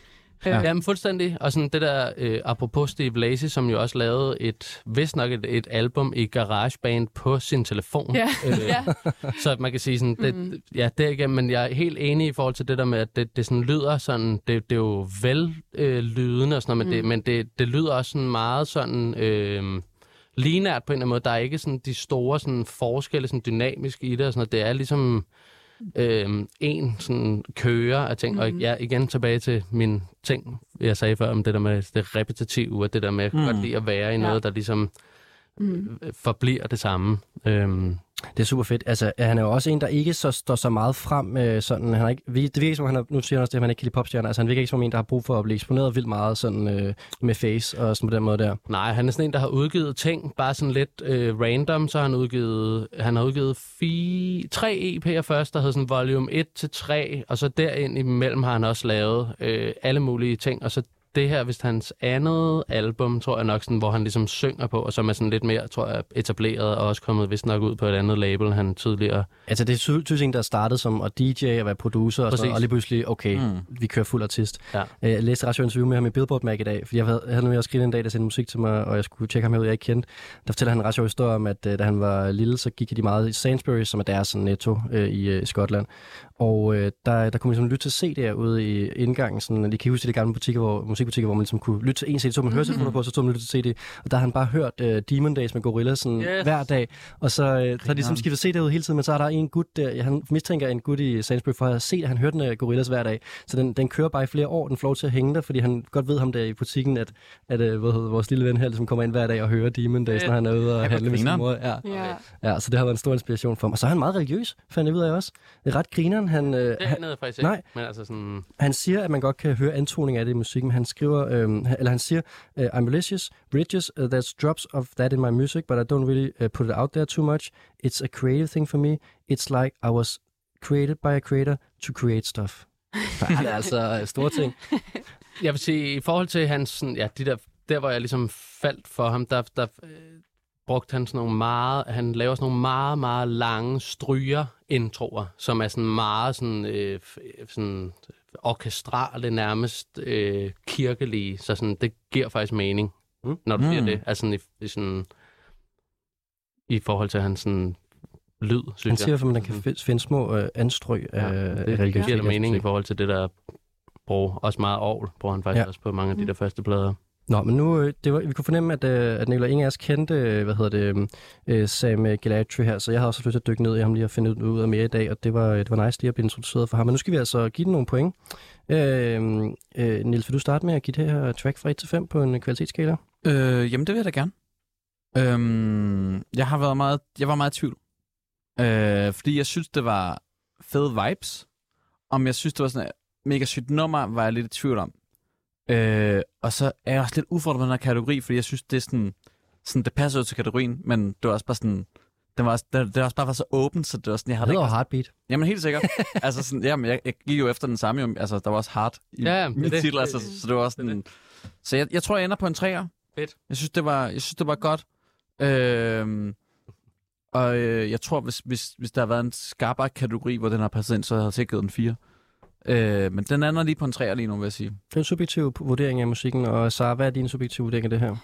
Ja. Jamen fuldstændig. Og sådan det der, øh, apropos Steve Lacy, som jo også lavede et, vist nok et, et album i GarageBand på sin telefon. Ja, Øh, ja. Så man kan sige sådan, det, Mhm. ja, det ikke, men jeg er helt enig i forhold til det der med, at det, det sådan lyder sådan, det, det er jo vel øh, lydende og sådan noget, men, det, Mm. men det, det lyder også sådan meget sådan, øh, linært på en eller anden måde. Der er ikke sådan de store sådan forskelle, sådan dynamisk i det og sådan noget. Det er ligesom øh, en sådan køre af ting. Mm. Og Mhm. ja, igen tilbage til min ting, jeg sagde før om det der med det repetitive, og det der med at Mm. godt lide at være i noget, Ja. der ligesom Mm. forbliver det samme. Øhm, det er super fedt. Altså, øh, han er jo også en, der ikke så, står så meget frem. Øh, sådan, han er ikke, vi- det virker ikke som, han er, nu siger han også det, at han ikke kan lide popstjerner. Altså, han virker ikke som en, der har brug for at blive eksponeret vildt meget sådan, øh, med face og sådan på den måde der. Nej, han er sådan en, der har udgivet ting, bare sådan lidt øh, random, så har han udgivet, han har udgivet fire, tre EP'er først, der hedder sådan volume 1 til 3, og så derind imellem har han også lavet øh, alle mulige ting, og så det her, hvis hans andet album, tror jeg nok, sådan, hvor han ligesom synger på, og som er sådan lidt mere, tror jeg, etableret, og også kommet vist nok ud på et andet label, han tidligere. Altså, det er ty- tydeligvis en, der startede som at DJ og være producer, og, så, Præcis. og lige pludselig, okay, mm. Vi kører fuld artist. Ja. Øh, Jeg læste ret sjovt interview med ham i Billboard Mag i dag, fordi jeg havde, havde nemlig også skrevet en dag, der sendte musik til mig, og jeg skulle tjekke ham ud, jeg ikke kendte. Der fortæller han en ret sjov historie om, at øh, da han var lille, så gik de meget i Sainsbury, som er deres sådan, netto øh, i øh, Skotland. Og øh, der, der kunne man ligesom lytte til CD'er ude i indgangen. Sådan, I kan huske de gamle butikker, hvor, musikbutikker, hvor man ligesom kunne lytte til en CD, så man høretelefoner på, så tog man lytte til CD. Og der har han bare hørt øh, Demon Days med Gorilla sådan, Yes. hver dag. Og så, øh, så har de ligesom skiftet CD ud hele tiden, men så er der en gut der, han mistænker en gut i Sainsbury for at have set, at han hørte den af Gorillas hver dag. Så den, den kører bare i flere år, den får lov til at hænge der, fordi han godt ved ham der i butikken, at, at øh, hvad hedder, vores lille ven her ligesom kommer ind hver dag og hører Demon Days, når han er ude og handle med sin mor. Ja. Ja. ja, så det har været en stor inspiration for ham. Og så er han meget religiøs, fandt jeg ud af også. Det er ret grineren. Han, øh, Det han, faktisk ikke. nej. Men altså sådan, han siger, at man godt kan høre antoning af det i musikken, han skriver, øhm, eller han siger, uh, I'm malicious, bridges, uh, there's drops of that in my music, but I don't really uh, put it out there too much. It's a creative thing for me. It's like I was created by a creator to create stuff. Så er altså øh, store ting. Jeg vil sige, i forhold til hans, sådan, ja, de der, der hvor jeg ligesom faldt for ham, der, der øh, brugte han sådan nogle meget, han laver sådan nogle meget, meget lange stryger introer, som er sådan meget sådan, øh, f- sådan orkestrale, nærmest øh, kirkelige, så sådan, det giver faktisk mening, Mm. mm. når du siger Mm. det. Altså sådan, i, i, sådan, i forhold til hans sådan, lyd, synes Han siger jeg. at man kan fi- finde små øh, anstrøg Ja, af det religiøs giver da mening i forhold til det, der bruger også meget ovl, bruger han faktisk Ja. ja. også på mange af de der første plader. Nå, men nu, øh, det var, vi kunne fornemme, at, øh, at Nicolai ingen kendte, øh, hvad hedder det, Sam Galatry her, så jeg har også lyst til at dykke ned i ham lige og finde ud- ud af mere i dag, og det var, det var nice lige at blive introduceret for ham. Men nu skal vi altså give den nogle point. Øh, øh, Niels, vil du starte med at give det her track fra 1 til 5 på en kvalitetsskala? Øh, jamen, det vil jeg da gerne. Øhm, jeg har været meget, jeg var meget i tvivl. Øh, fordi jeg synes, det var fede vibes. Om jeg synes, det var sådan et mega sygt nummer, var jeg lidt i tvivl om. Øh, og så er jeg også lidt udfordret med den her kategori, fordi jeg synes, det er sådan, sådan det passer jo til kategorien, men det var også bare sådan, den var også, det, det var også bare var så åbent, så det var sådan, jeg Det havde hedder ikke... Heartbeat. Jamen helt sikkert. altså sådan, jamen, jeg, jeg gik jo efter den samme, jo. altså der var også hard i Ja, jamen, det det. titel, altså, så det var også sådan... Så jeg, jeg tror, jeg ender på en træer. Fedt. Jeg synes, det var, jeg synes, det var godt. Øhm, og øh, jeg tror, hvis, hvis, hvis der havde været en skarpere kategori, hvor den har passet ind, så havde jeg sikkert givet den fire. Øh, men den ender lige på en træer lige nu, vil jeg sige. Det er en subjektiv vurdering af musikken, og Sara, hvad er din subjektive vurdering af det her?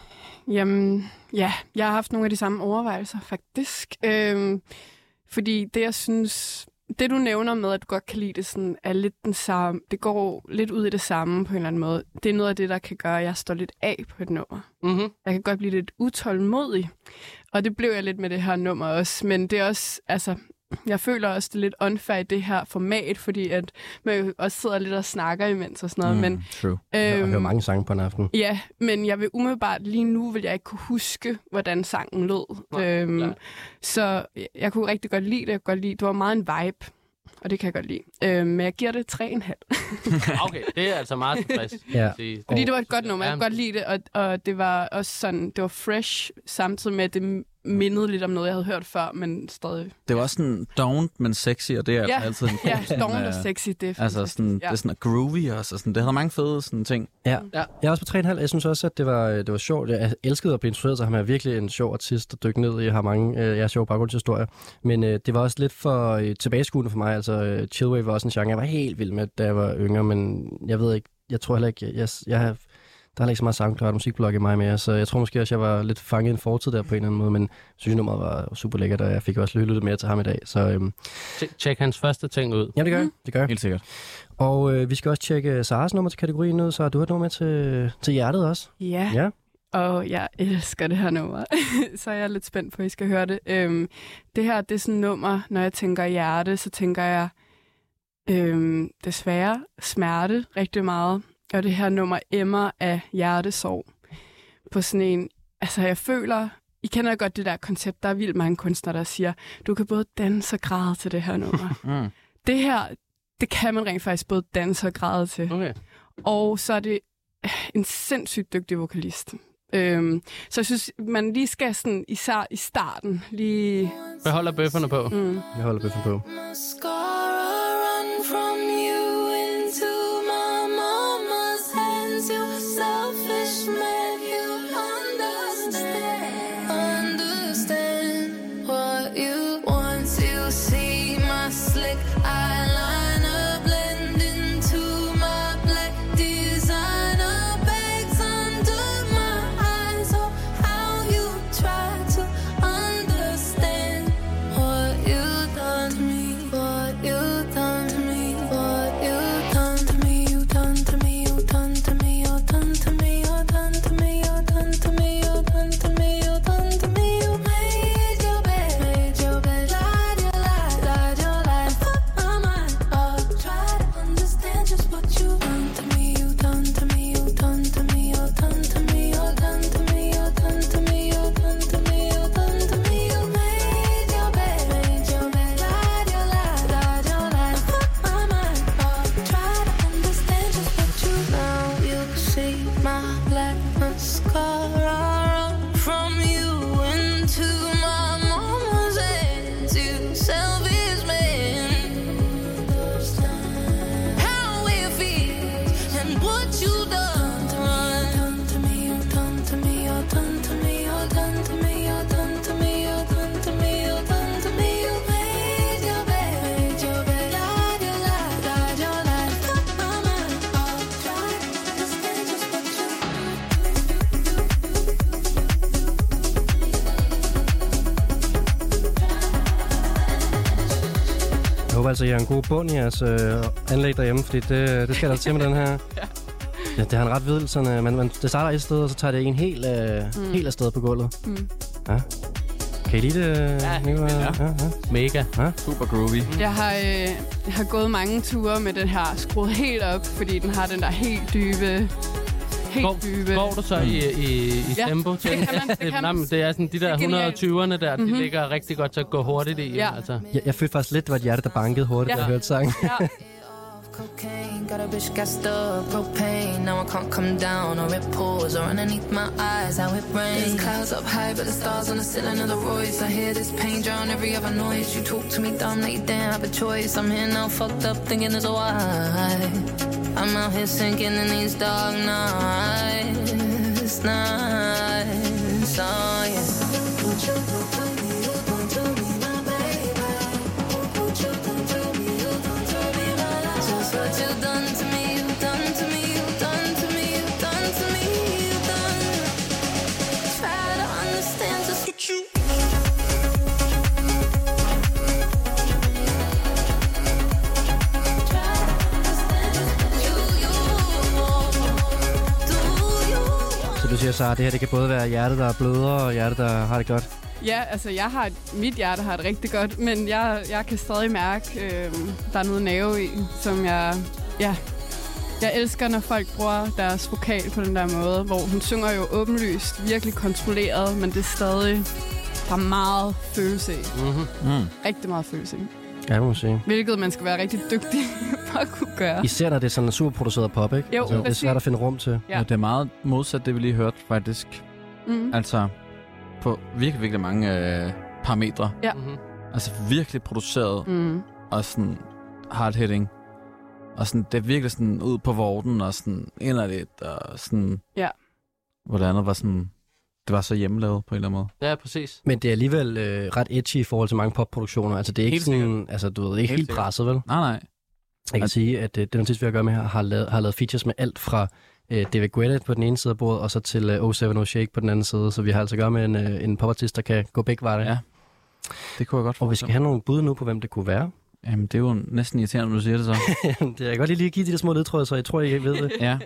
Jamen, ja, jeg har haft nogle af de samme overvejelser, faktisk. Øhm, fordi det, jeg synes... Det, du nævner med, at du godt kan lide det, sådan, er lidt den samme. Det går lidt ud i det samme på en eller anden måde. Det er noget af det, der kan gøre, at jeg står lidt af på et nummer. Mm-hmm. Jeg kan godt blive lidt utålmodig. Og det blev jeg lidt med det her nummer også. Men det er også, altså, jeg føler også, det er lidt unfair i det her format, fordi at man jo også sidder lidt og snakker imens og sådan noget. Mm. Men, true. Jeg har hørt mange sange på en aften. Ja, men jeg vil umiddelbart lige nu, vil jeg ikke kunne huske, hvordan sangen lød. Nej, øhm, så jeg, kunne rigtig godt lide det. Jeg kunne godt lide. Det var meget en vibe, og det kan jeg godt lide. Øhm, men jeg giver det 3,5. Okay, det er altså meget tilfreds. Ja. sige. Fordi det var et godt nummer. Jeg kunne godt lide det, og, og det var også sådan, det var fresh, samtidig med, at det mindede lidt om noget, jeg havde hørt før, men stadig. Det var også sådan dovent, men sexy, og det er Ja, altid en Ja, sådan, stormt og øh, sexy, det er Altså sådan, ja. det er sådan groovy også, og sådan, det havde mange fede sådan ting. Ja. Ja. Jeg er også på 3,5. Jeg synes også, at det var, det var sjovt. Jeg elskede at blive introduceret ham. Han er virkelig en sjov artist at dykke ned i. Jeg har mange øh, jeg har sjove baggrundshistorier. Men øh, det var også lidt for øh, tilbageskuende for mig. Altså, øh, Chillwave var også en genre, jeg var helt vild med, da jeg var yngre. Men jeg ved ikke, jeg tror heller ikke, jeg, jeg, jeg har, der er ikke så meget SoundCloud og musikblog i mig mere, så jeg tror måske også, jeg var lidt fanget i en fortid der på en eller anden måde, men synes, nummeret var super lækkert, og jeg fik også lyttet mere til ham i dag. Så øhm, Tjek- hans første ting ud. ja, det gør jeg. Det gør jeg. Helt sikkert. Og øh, vi skal også tjekke Saras nummer til kategorien ud, så du har et nummer med til, til hjertet også. Ja. Ja. Og jeg elsker det her nummer, så jeg er lidt spændt på, at I skal høre det. Øhm, det her, det er sådan et nummer, når jeg tænker hjerte, så tænker jeg øhm, desværre smerte rigtig meget. Og det her nummer emmer af hjertesorg på sådan en... Altså, jeg føler... I kender godt det der koncept, der er vildt mange kunstnere, der siger, du kan både danse og græde til det her nummer. Mm. det her, det kan man rent faktisk både danse og græde til. Okay. Og så er det øh, en sindssygt dygtig vokalist. Øhm, så jeg synes, man lige skal sådan, især i starten, lige... Hvad holder bøfferne på? Mm. Jeg holder bøffen på. Håber altså, I har en god bund i jeres øh, anlæg derhjemme, fordi det, det skal der til med den her. Ja, det har en ret vild, sådan, øh, man, man, det starter et sted, og så tager det en helt, øh, Mm. mm. helt afsted på gulvet. Mm. Kan I lide det, Ja, ja. ja, ja. Mega. Super groovy. Jeg har, øh, jeg har gået mange ture med den her skruet helt op, fordi den har den der helt dybe... Helt Går, dybe... går du så i, i, i Ja, tempo til det kan man- det kan Nej, men det er sådan, de der Det er genialt. 120'erne der, de Mhm. ligger rigtig godt til at gå hurtigt i. Ja. Altså. Jeg, jeg følte faktisk lidt, det var et hjerte, der bankede hurtigt, Ja. da jeg hørte sangen. Ja. Cocaine, got a bitch gassed up, propane. Now I can't come down or it pours or underneath my eyes how it rains. There's clouds up high, but the stars on the ceiling of the Royce. I hear this pain drown every other noise. You talk to me dumb, that you didn't have a choice. I'm here now, fucked up, thinking there's a why. I'm out here sinking in these dark nights, nights. Oh yeah. Siger, Sara, det her det kan både være hjertet, der er blødere, og hjertet, der har det godt. Ja, altså jeg har, mit hjerte har det rigtig godt, men jeg, jeg kan stadig mærke, øh, der er noget nerve i, som jeg, ja, jeg elsker, når folk bruger deres vokal på den der måde, hvor hun synger jo åbenlyst, virkelig kontrolleret, men det er stadig, der er meget følelse i. Mm-hmm. Mm. Rigtig meget følelse i. Ja, det må man sige. Hvilket man skal være rigtig dygtig for at kunne gøre. Især når det er sådan en superproduceret pop, ikke? Jo, altså, det er svært at finde rum til. Ja. Ja. det er meget modsat det, vi lige hørte, faktisk. Mm. Altså, på virkelig, virkelig mange øh, parametre. Ja. Mm-hmm. Altså virkelig produceret, Mm. og sådan hard-hitting. Og sådan, det er virkelig sådan ud på vorten, og sådan inderligt, og sådan... Ja. Hvor det andet var sådan... Det var så hjemmelavet på en eller anden måde. Ja, præcis. Men det er alligevel øh, ret edgy i forhold til mange popproduktioner. Altså, det er ikke Helt sådan, altså, du ved, ikke Helt helt, sikkert. presset, vel? Nej, nej. Jeg kan Altså- sige, at øh, den artist, vi har at gøre med her, har lavet, har lavet features med alt fra øh, David Guetta på den ene side af bordet, og så til øh, 070 Shake på den anden side. Så vi har altså at gøre med en, øh, en popartist, der kan gå begge veje. Ja. Det kunne jeg godt Og vi skal have nogle bud nu på, hvem det kunne være. Jamen, det er jo næsten irriterende, når du siger det så. det jeg kan godt lige give de der små ledtråde, så jeg tror, I ved det. ja.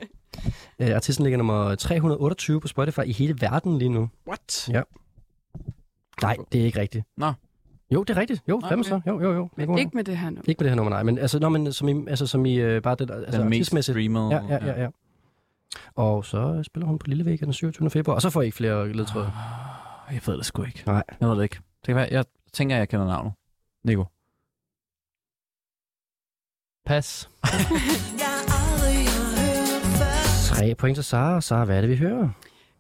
Øh, artisten ligger nummer 328 på Spotify i hele verden lige nu. What? Ja. Nej, det er ikke rigtigt. Nå. Jo, det er rigtigt. Jo, fem okay. så. Jo, jo, jo. Det kunne Ikke med det her nu. Ikke med det her nummer, nej. Men, altså, nå, men som i, altså, som i øh, bare det, der- altså, Den mest streamede. Ja, ja, ja, ja. Og så spiller hun på Lillevæg den 27. februar, og så får I ikke flere ledtråde. Ah, Jeg ved det sgu ikke. Nej. Jeg ved det ikke. Det kan være, jeg tænker, jeg kender navnet. Nico. Pas. Tre point til Sara. Sara, hvad er det, vi hører?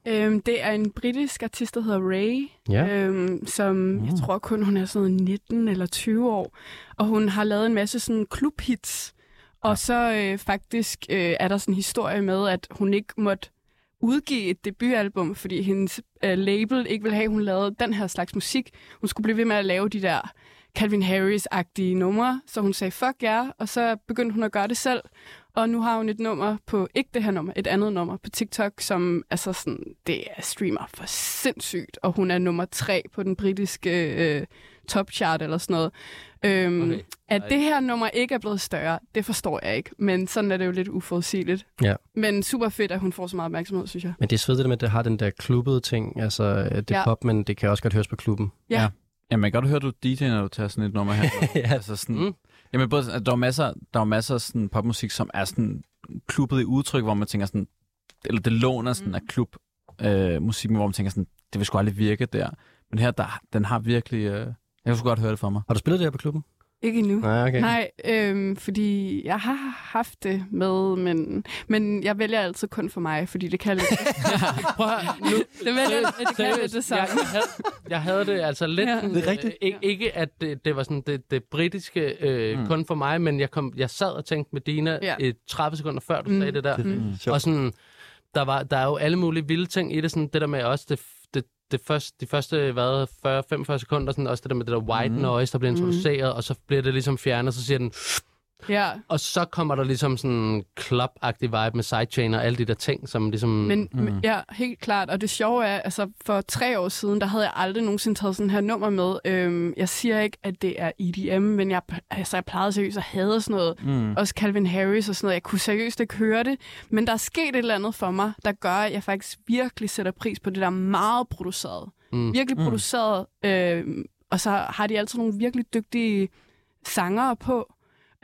Øhm, det er en britisk artist, der hedder Ray, Ja. øhm, som mm. jeg tror kun hun er sådan noget 19 eller 20 år. Og hun har lavet en masse sådan klubhits. Og så øh, faktisk øh, er der sådan en historie med, at hun ikke måtte udgive et debutalbum, fordi hendes øh, label ikke ville have, at hun lavede den her slags musik. Hun skulle blive ved med at lave de der Calvin Harris-agtige numre, så hun sagde, fuck ja, og så begyndte hun at gøre det selv. Og nu har hun et nummer på, ikke det her nummer, et andet nummer på TikTok, som altså sådan, det er streamer for sindssygt, og hun er nummer tre på den britiske øh, topchart eller sådan noget. Øhm, Okay. At Ej. det her nummer ikke er blevet større, det forstår jeg ikke, men sådan er det jo lidt uforudsigeligt. Ja. Men super fedt, at hun får så meget opmærksomhed, synes jeg. Men det er svedigt det med, at det har den der klubbede ting. Altså, øh, det er Ja. pop, men det kan også godt høres på klubben. Ja. Jamen, jeg kan godt høre, du DJ, når du tager sådan et nummer her. ja. altså sådan, Mm. Jamen, både, der er masser, der er masser af sådan popmusik, som er sådan klubbet i udtryk, hvor man tænker sådan, eller det låner sådan Mm. af klub øh, musik, hvor man tænker sådan, det vil sgu aldrig virke der. Men her, der, den har virkelig, øh, jeg sgu godt høre det for mig. Har du spillet det her på klubben? Ikke endnu. Nej, okay. Nej, øhm, fordi jeg har haft det med, men, men jeg vælger altid kun for mig, fordi det kan lidt, Prøv at høre, nu, det, vælger, det kan lidt det jeg, samme. jeg, havde, jeg havde det altså lidt... Ja. sådan, Det er rigtigt. Øh, ikke, ikke at det, det var sådan det, det britiske øh, Mm. kun for mig, men jeg, kom, jeg sad og tænkte med Dina Ja. ja. 30 sekunder før, du Mm. mm. sagde det der. Mm. Og sådan, der, var, der er jo alle mulige vilde ting i det. Sådan det der med også det, det, første, de første hvad, 40-45 sekunder, sådan også det der med det der white mm. noise, der bliver Mhm. introduceret, mm. og så bliver det ligesom fjernet, og så siger den, Ja, Og så kommer der ligesom sådan en club-agtig vibe med sidechain og alle de der ting, som ligesom... men mm. ja, helt klart. Og det sjove er, altså for tre år siden, der havde jeg aldrig nogensinde taget sådan her nummer med. Øhm, jeg siger ikke, at det er EDM, men jeg, altså, jeg plejede seriøst at have sådan noget. Mm. Også Calvin Harris og sådan noget. Jeg kunne seriøst ikke høre det. Men der er sket et eller andet for mig, der gør, at jeg faktisk virkelig sætter pris på det der meget produceret. Mm. Virkelig produceret. Øh, og så har de altid nogle virkelig dygtige sangere på.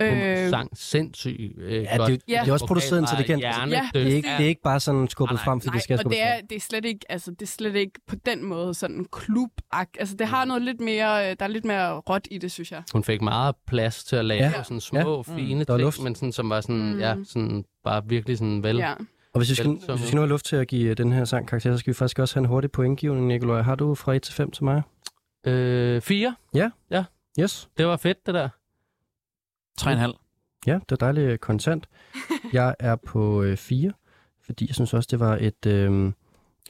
Øh, sang sindssygt øh, Ja, godt. det, Ja. det er også produceret intelligent. Ja. Hjernedødt. Det er, ikke, det er ikke bare sådan skubbet Nej, frem, fordi Nej, det skal og skubbes det er, frem. det er slet ikke, altså det er slet ikke på den måde sådan klub Altså det har noget lidt mere, øh, der er lidt mere råt i det, synes jeg. Hun fik meget plads til at lave Ja. ja. sådan små, Ja. ja. fine var ting, men sådan, som var sådan, Mm. ja, sådan bare virkelig sådan vel. Ja. Og hvis vi, skal, hvis vi skal nu have luft til at give øh, den her sang karakter, så skal vi faktisk også have en hurtig pointgivning, Nikolaj. Har du fra 1 til 5 til mig? Øh, fire. Yes. Det var fedt, det der. 3,5. Ja, det er dejligt øh, kontant. Jeg er på 4, fordi jeg synes også, det var et, øh,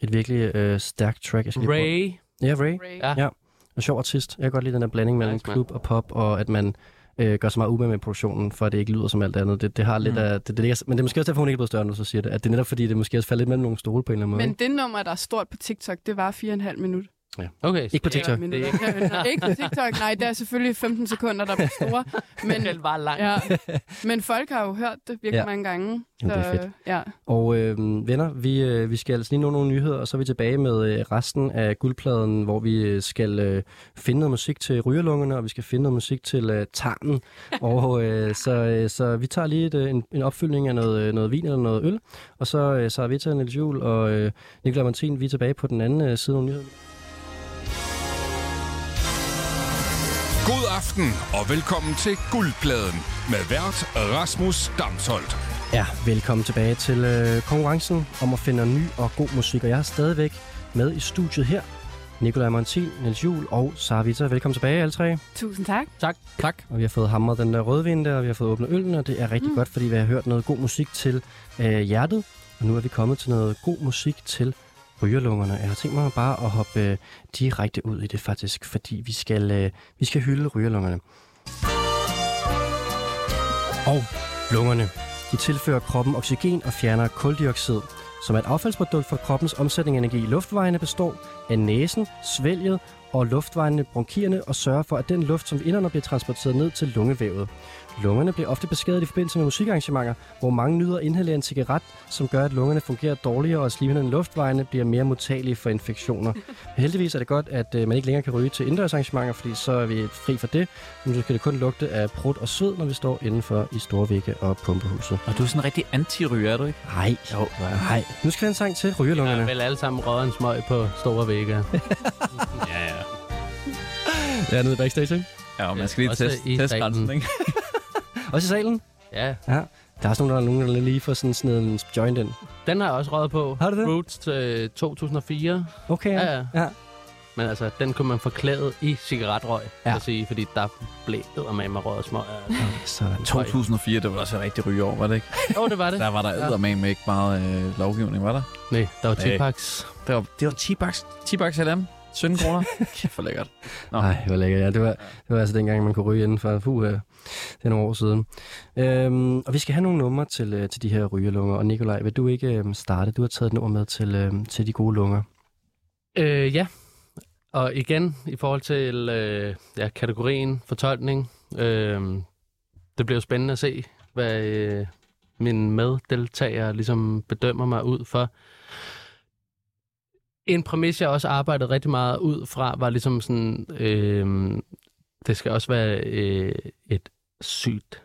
et virkelig øh, stærkt track. Jeg skal Ray. Ja, Ray. Ray. Ja. Ja. Og sjov artist. Jeg kan godt lide den der blanding mellem Nice, klub og pop, og at man øh, gør så meget umage med produktionen, for at det ikke lyder som alt andet. Det, det har lidt Mm. af... Det, det, ligger, men det er måske også derfor, hun ikke er blevet større, når du så siger det. At det er netop fordi, det måske også falder lidt mellem nogle stole på en eller anden måde. Men det nummer, der er stort på TikTok, det var 4,5 minut. Okay. Ikke på TikTok. Men, Det er ikke. på TikTok, nej, der er selvfølgelig 15 sekunder, der er store. Men, Den var lang. ja. men folk har jo hørt det virkelig Ja. ja. mange gange. Jamen, det er fedt. Ja. Og øh, venner, vi, øh, vi skal altså lige nå nogle nyheder, og så er vi tilbage med øh, resten af guldpladen, hvor vi øh, skal øh, finde noget musik til rygerlungerne, og vi skal finde noget musik til øh, tarmen. og øh, så, øh, så vi tager lige et, øh, en, en opfyldning af noget, øh, noget vin eller noget øl, og så, øh, så er vi til Niels Juhl og øh, Nikolaj Martin, vi er tilbage på den anden øh, side af nogle aften og velkommen til Guldpladen med vært Rasmus Damsholdt. Ja, velkommen tilbage til øh, konkurrencen om at finde ny og god musik, og jeg er stadigvæk med i studiet her. Nikolaj Martin, Niels Juhl og Sara Vita. Velkommen tilbage alle tre. Tusind tak. Tak. Tak. Og vi har fået hamret den der rødvin der, og vi har fået åbnet øllen, og det er rigtig mm. godt, fordi vi har hørt noget god musik til øh, hjertet. Og nu er vi kommet til noget god musik til rygerlungerne. Jeg har tænkt mig bare at hoppe øh, direkte ud i det faktisk, fordi vi skal, øh, vi skal hylde rygerlungerne. Og lungerne. De tilfører kroppen oxygen og fjerner koldioxid, som er et affaldsprodukt fra kroppens omsætning af energi. Luftvejene består af næsen, svælget og luftvejene, bronkierne og sørger for, at den luft, som vi indånder, bliver transporteret ned til lungevævet. Lungerne bliver ofte beskadiget i forbindelse med musikarrangementer, hvor mange nyder at inhalere en cigaret, som gør, at lungerne fungerer dårligere, og slimhinderne i luftvejene bliver mere modtagelige for infektioner. Men heldigvis er det godt, at øh, man ikke længere kan ryge til indendørsarrangementer, fordi så er vi fri for det. Men så skal det kun lugte af prut og sved, når vi står indenfor i Storvægge og Pumpehuset. Og du er sådan en rigtig anti-ryger, er du ikke? Nej, jo, nej. Nu skal vi have en sang til Vi har rygerlungerne. vel alle sammen røget en smøg på store vægge. Ja, ja. Ja, nede backstage, ikke? Ja, og man Ja, skal lige teste, i teste grænsen, ikke? Også i salen? Ja, Ja. Der er også nogen, der, nogen, der lige får sådan, sådan en joint ind. den har jeg også røget på. Har du det? Roots til 2004. Okay, Ja, ja. ja. Men altså, den kunne man forklæde i cigaretrøg, Ja. ja. at sige, fordi der blev med mig røget smøg. Altså. Sådan. 2004, det var også et rigtig rygeår, var det ikke? Jo, det var det. Der var der eddermame ikke meget øh, lovgivning, var der? Nej, der var Nej. 10 packs. Det var, det var 10 bucks, 10 bucks LM. 17 kroner. Kæft for lækkert. Nå. Nej, det var lækkert. Ja, det var, det var altså dengang, man kunne ryge inden for fuh, det er nogle år siden. Øhm, og vi skal have nogle numre til, øh, til de her rygelunger. Og Nikolaj, vil du ikke øh, starte? Du har taget et nummer med til, øh, til de gode lunger. Øh, ja. Og igen, i forhold til øh, ja, kategorien fortolkning, øh, det bliver jo spændende at se, hvad øh, mine meddeltagere ligesom bedømmer mig ud for. En præmis, jeg også arbejdede rigtig meget ud fra, var ligesom sådan, øh, det skal også være øh, et sygt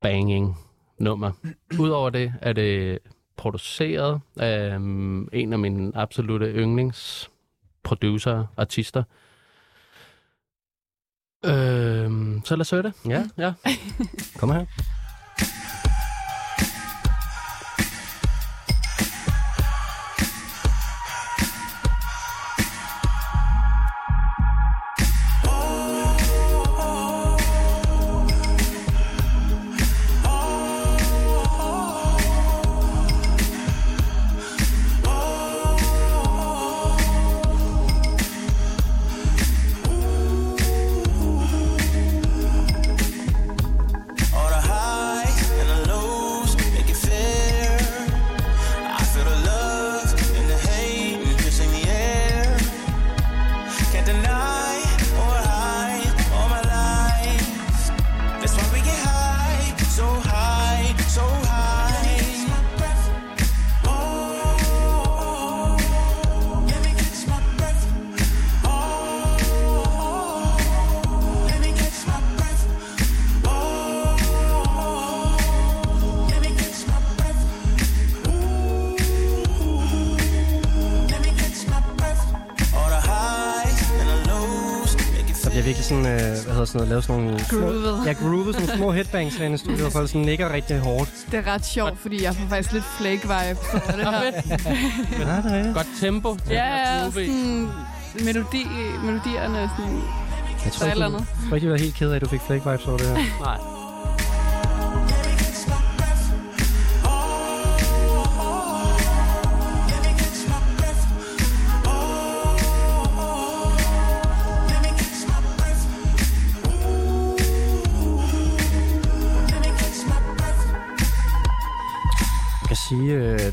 banging nummer. Udover det er det produceret af um, en af mine absolute yndlings producer, artister. Øhm, så lad os høre det. Ja, Ja. kom her. Headbangs herinde i studiet, hvor folk sådan nikker rigtig hårdt. Det er ret sjovt, fordi jeg får faktisk lidt flake-vibe på det her. Ja, det er rigtigt. Godt tempo. Ja, sådan melodi, melodierne er sådan... Jeg tror ikke, du, tror ikke, du var helt ked af, at du fik fake vibes over det her. Nej.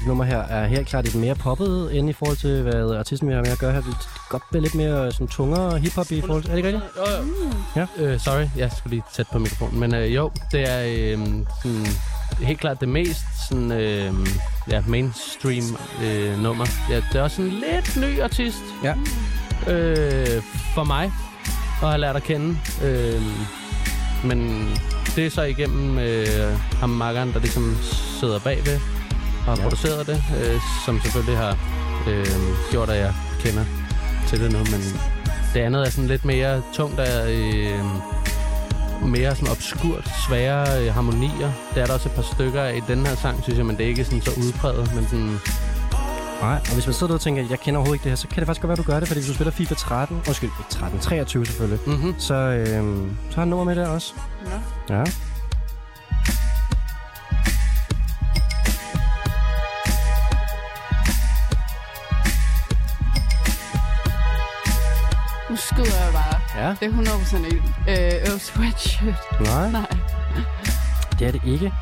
Nummer her er helt klart lidt mere poppet, end i forhold til, hvad artisten vil have med at gøre her. Det godt blive lidt mere sådan tungere hiphop i forhold til... Er det rigtigt? Jo, jo. Ja. Øh, sorry, jeg skulle lige tæt på mikrofonen. Men øh, jo, det er øh, sådan, helt klart det mest sådan, øh, ja, mainstream øh, nummer. Ja, det er også en lidt ny artist. Ja. Øh, for mig at have lært at kende. Øh, men det er så igennem øh, ham makkeren, der ligesom sidder bagved har Ja. produceret det, øh, som selvfølgelig har øh, gjort, at jeg kender til det nu. Men det andet er sådan lidt mere tungt af øh, mere sådan obskurt, svære øh, harmonier. Det er der også et par stykker af i den her sang, synes jeg, men det er ikke sådan så udpræget, men sådan... Nej, og hvis man sidder og tænker, at jeg kender overhovedet ikke det her, så kan det faktisk godt være, at du gør det, fordi hvis du spiller FIFA 13, undskyld, ikke 13, 23 selvfølgelig, Mm-hmm. så, øh, så har han nummer med der også. Nå. Ja. Skyder jeg bare. Ja. Det er 100% ikke øh, Earl Sweatshirt. Nej, Nej. det er det ikke.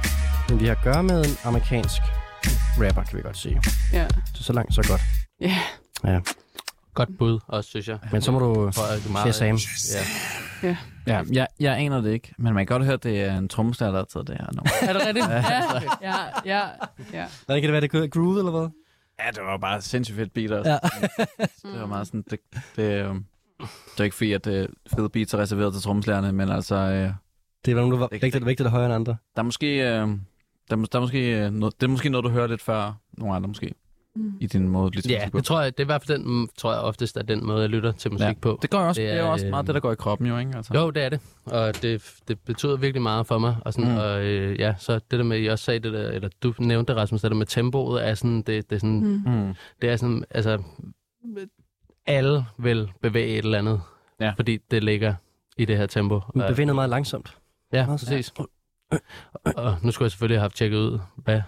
Men vi har at gøre med en amerikansk rapper, kan vi godt sige. Ja. Så så langt, så godt. Ja. Ja. Godt bud også, synes jeg. Men så må du... Er Shazam. Ja. Ja, jeg, jeg aner det ikke, men man kan godt høre, at det er en trommeslager, der har taget det her nummer. Er det rigtigt? Ja, ja, ja, ja. Hvordan kan det være, det er groove, eller hvad? Ja, det var bare sindssygt fedt beat også. Ja. Det var meget sådan, det, det, øh, det er ikke fordi, at øh, fede beats er reserveret til trommeslagerne, men altså, øh, Det var nogen, der var Det- vigtigt, vigtigt at højere end andre. der er måske, øh, der, er der er måske øh, noget, det er måske noget, du hører lidt før nogle andre måske, Mm. i din måde lidt Ja, det tror jeg, det er i hvert fald den, tror jeg oftest er den måde, jeg lytter til musik ja. på. Det, går også, Det det er, er, jo også meget øh, det, der går i kroppen jo, ikke? Altså. Jo, det er det. Og det, det betyder virkelig meget for mig. Og, sådan, Mm. og øh, ja, så det der med, I også sagde det der, eller du nævnte det, Rasmus, det der med tempoet, er sådan, det, det er sådan. Mm. det er sådan, altså, alle vil bevæge et eller andet, Ja. fordi det ligger i det her tempo. Men Og- bevæger meget langsomt. Ja, Meget præcis. Og nu skulle jeg selvfølgelig have haft tjekket ud, hvad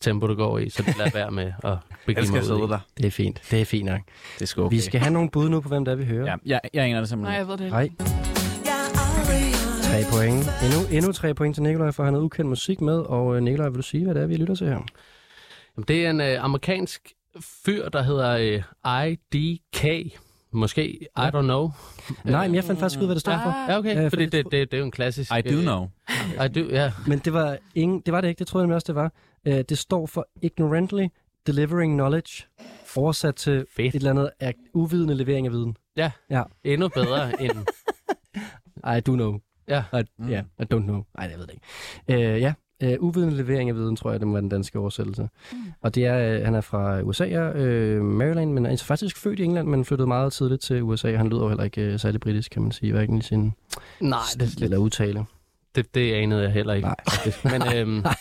tempo det går i, så det lader være med at begive mig ud der. Det er fint. Det er fint nok. Det er sgu okay. Vi skal have nogle bud nu på, hvem det er, vi hører. Ja, jeg, jeg aner det Nej, simpelthen. jeg ved det ikke. Hej. Tre point. Endnu, endnu tre point til Nikolaj, for han har ukendt musik med. Og øh, Nikolaj, vil du sige, hvad det er, vi lytter til her? Jamen, det er en øh, amerikansk fyr, der hedder øh, IDK. Måske, I don't know. Nej, men jeg fandt faktisk ud, hvad det står for. Ah, Ja, okay, Ja, fordi det, det, det er jo en klassisk... I do øh, know. I do, ja. Men det var, ingen, det var det ikke, det troede jeg nemlig også, det var. Øh, det står for Ignorantly Delivering Knowledge. Oversat til Fedt. et eller andet af uvidende levering af viden. Endnu bedre end... I do know. Ja. I, Mm. ja, I don't know. Nej, jeg ved det ikke. Øh, ja, øh, uvidende levering af viden, tror jeg, det må være den danske oversættelse. Mm. Og det er, øh, han er fra USA, øh, Maryland, men er faktisk født i England, men flyttede meget tidligt til USA. Han lyder jo heller ikke øh, særlig britisk, kan man sige, hverken i sin Nej, det, stil eller udtale. det, det anede jeg heller ikke. Nej. Men øhm, Nej.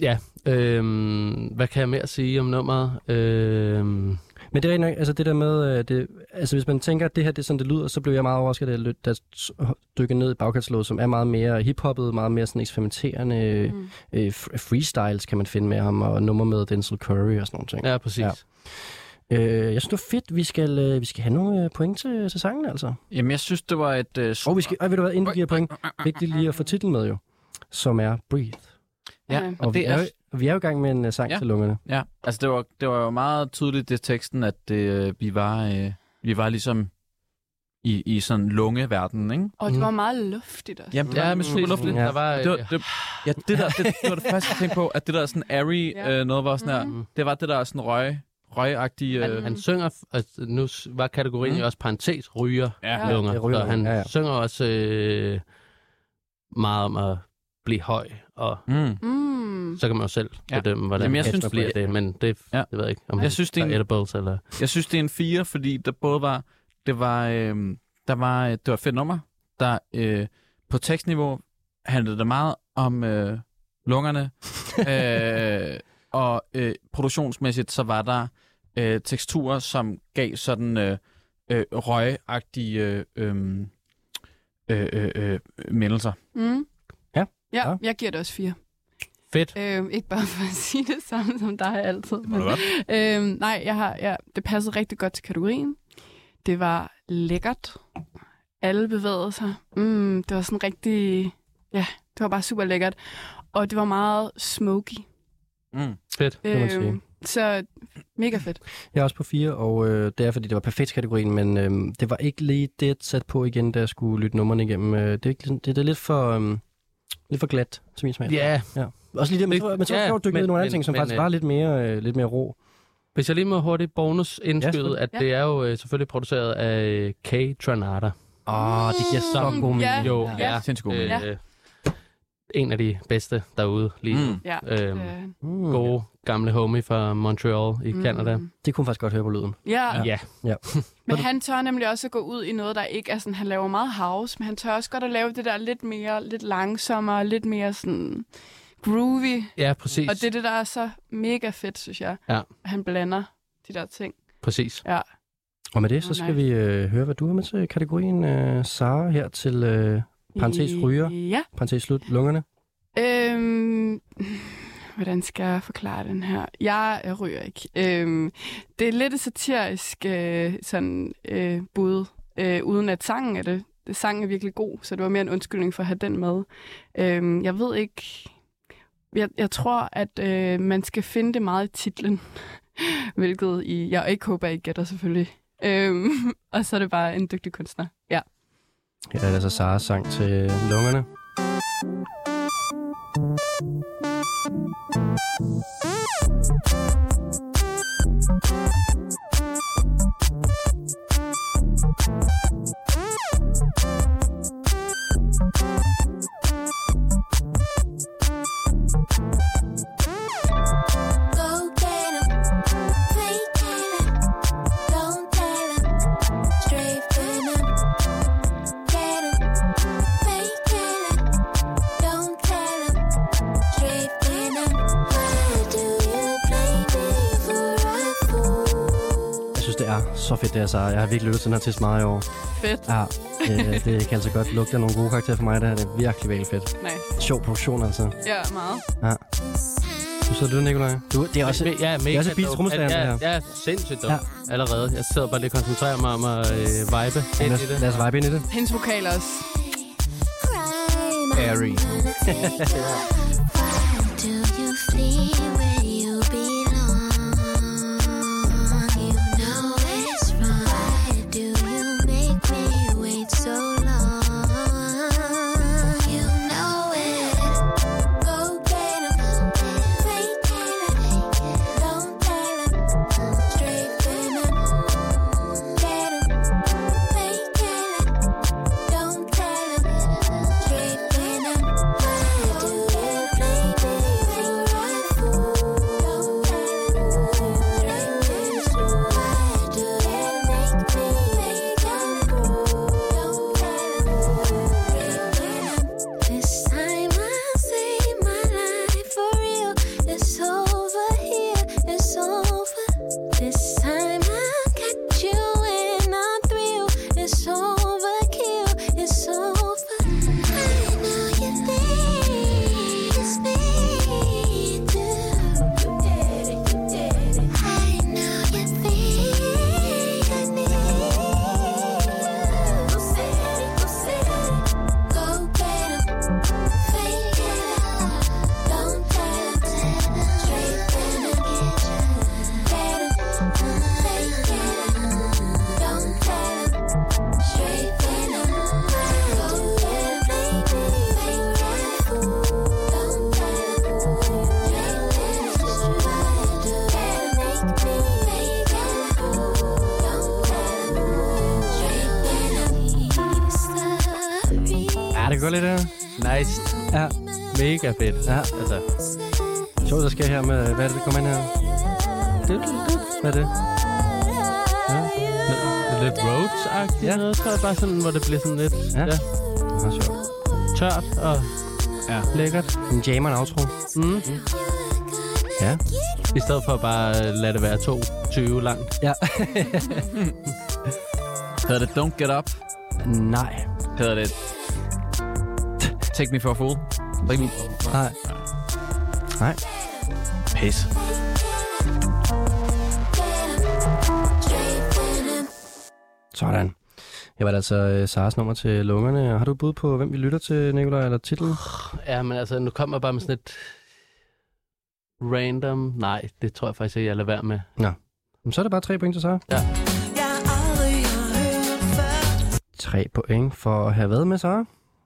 ja, øhm, hvad kan jeg mere sige om nummeret? Øhm, Men det er rigtig nok, altså det der med, øh, det, altså hvis man tænker, at det her det er sådan, det lyder, så blev jeg meget overrasket, jeg jeg s- dykkede ned i bagkataloget, som er meget mere hiphoppet, meget mere sådan eksperimenterende, Mm. øh, f- freestyles kan man finde med ham, og nummer med Denzel Curry og sådan nogle ting. ja, præcis. Ja. Øh, jeg synes, det var fedt. Vi skal, øh, vi skal have nogle øh, point til, til sangen, altså. Jamen, jeg synes, det var et... Øh, Og vi skal, øh, ved du hvad, inden vi giver point, vigtigt lige at få titlen med jo, som er Breathe. Ja. Og og vi det er, er... vi er jo i gang med en uh, sang Ja. til lungerne. Ja, altså det var, det var jo meget tydeligt det i teksten, at det, øh, vi, var, øh, vi var ligesom i, i sådan lungeverdenen, ikke? Og det Mm. var meget luftigt også. Jamen, det er med super luftigt. Ja. Der var, Det var, øh, det, ja, det, der, det, det var det første, jeg tænkte på, at det der sådan airy Ja. øh, noget var sådan her, Mhm. det var det der sådan røg, røgagtige... han, Øh, han synger, altså, nu var kategorien Mm. mm. også parentes ryger ja, Ja. lunger, det ryger så han ja, ja. synger også øh, meget om at blive høj, og mm. Mm. så kan man jo selv Ja. bedømme, hvordan Jamen, jeg synes, synes, bliver det- det, men det, Ja. ja. det ved jeg ikke, om Jeg synes, det er en- edibles, eller... Jeg synes, det er en fire, fordi der både var... Det var... Øh, Der var, øh, det var et fedt nummer, der øh, på tekstniveau handlede det meget om øh, lungerne, øh, og øh, produktionsmæssigt så var der øh, teksturer, som gav sådan øh, øh, røgagtige øh, øh, øh, øh, øh, mindelser. Mm. Ja. ja. Jeg giver det også fire. Fedt. Øh, ikke bare for at sige det samme som dig altid. Det godt. Øh, nej, jeg har, ja, det passede rigtig godt til kategorien. Det var lækkert. Alle bevægede sig. Mm, det var sådan rigtig... Ja, det var bare super lækkert. Og det var meget smoky. Mm. Fedt. må man sige. Øh, så mega fedt. Jeg er også på fire, og øh, det er, fordi det var perfekt kategorien, men øh, det var ikke lige det, jeg satte på igen, da jeg skulle lytte numrene igennem. Øh, det, er ikke, det, det er lidt for, øh, lidt for glat, til min smag. Ja, Også lige det, men men så ja, ja, dykke ned nogle andre ting, som men, faktisk øh, var lidt mere, øh, lidt mere ro. hvis jeg lige må hurtigt bonus indskyde, selvfølgelig. at Ja. det er jo øh, selvfølgelig produceret af øh, K. Tranada. Åh, oh, det giver så Mm, god mening. ja. Jo, Ja. ja. Sindssygt god. Øh, Ja. En af de bedste derude lige nu. Mm. Ja. Øhm, Øh, Mm, Gode gamle homie fra Montreal i mm. Canada. Det kunne man faktisk godt høre på lyden. Ja, Ja, men han tør nemlig også at gå ud i noget, der ikke er sådan, han laver meget house, men han tør også godt at lave det der lidt mere, lidt langsommere, lidt mere sådan groovy. ja præcis. Og det er det, der er så mega fedt, synes jeg. Ja. At han blander de der ting. præcis. Og med det, så skal nej. vi øh, høre, hvad du har med til kategorien, øh, Sara, her til øh, Parentes ryger. Ja. parentes slut, lungerne. Øhm, hvordan skal jeg forklare den her? Jeg øh, ryger ikke. Øhm, det er lidt et satirisk øh, sådan, øh, bud, øh, uden at sangen er det. det. Sangen er virkelig god, så det var mere en undskyldning for at have den med. Øhm, jeg ved ikke... Jeg, jeg tror, at øh, man skal finde det meget i titlen, hvilket I, jeg ikke håber, I gætter selvfølgelig. Øhm, og så er det bare en dygtig kunstner. Ja. Her er det altså Saras sang til lungerne. Så fedt, det er Sara. Jeg har virkelig lyttet til den her til meget i år. Fedt. Ja, det, det kan altså godt lugte af nogle gode karakterer for mig. Det her det er virkelig, virkelig fedt. Nice. Sjov produktion, altså. Ja, meget. Du sidder lytter, Nikolaj. Du, det er også... Ja, mega er også et beats dope. trommeslager, ja, det her. Ja, sindssygt dope. Ja. Ja. Allerede. Jeg sidder bare lige og koncentrerer mig om at øh, vibe ind i Lad os, det. lad os vibe ind i det. Hendes vokal også. Airy. Mega fedt. ja. Altså, Så der sker her med, hvad er det, der kommer ind her? Det, det, hvad er det? Ja. det lidt roads-agtigt Ja. noget, tror jeg. Bare sådan, hvor det bliver sådan lidt Ja. ja. Ja, Meget sjovt. tørt og Ja. lækkert. En jammer en outro. Mm. Ja. I stedet for bare at lade det være 2.20 langt. Ja. Hedder det Don't Get Up? Nej. Hedder det Take Me For A Fool? Take me for Nej. Nej. Pis. Sådan. Det var altså øh, Saras nummer til lungerne. Har du et bud på, hvem vi lytter til, Nikolaj, eller titlen? Ja, men altså, nu kommer jeg bare med sådan et random... Nej, det tror jeg faktisk ikke, jeg lader være med. Jamen, Så er det bare tre point til Sara. Tre point for at have været med, Sara.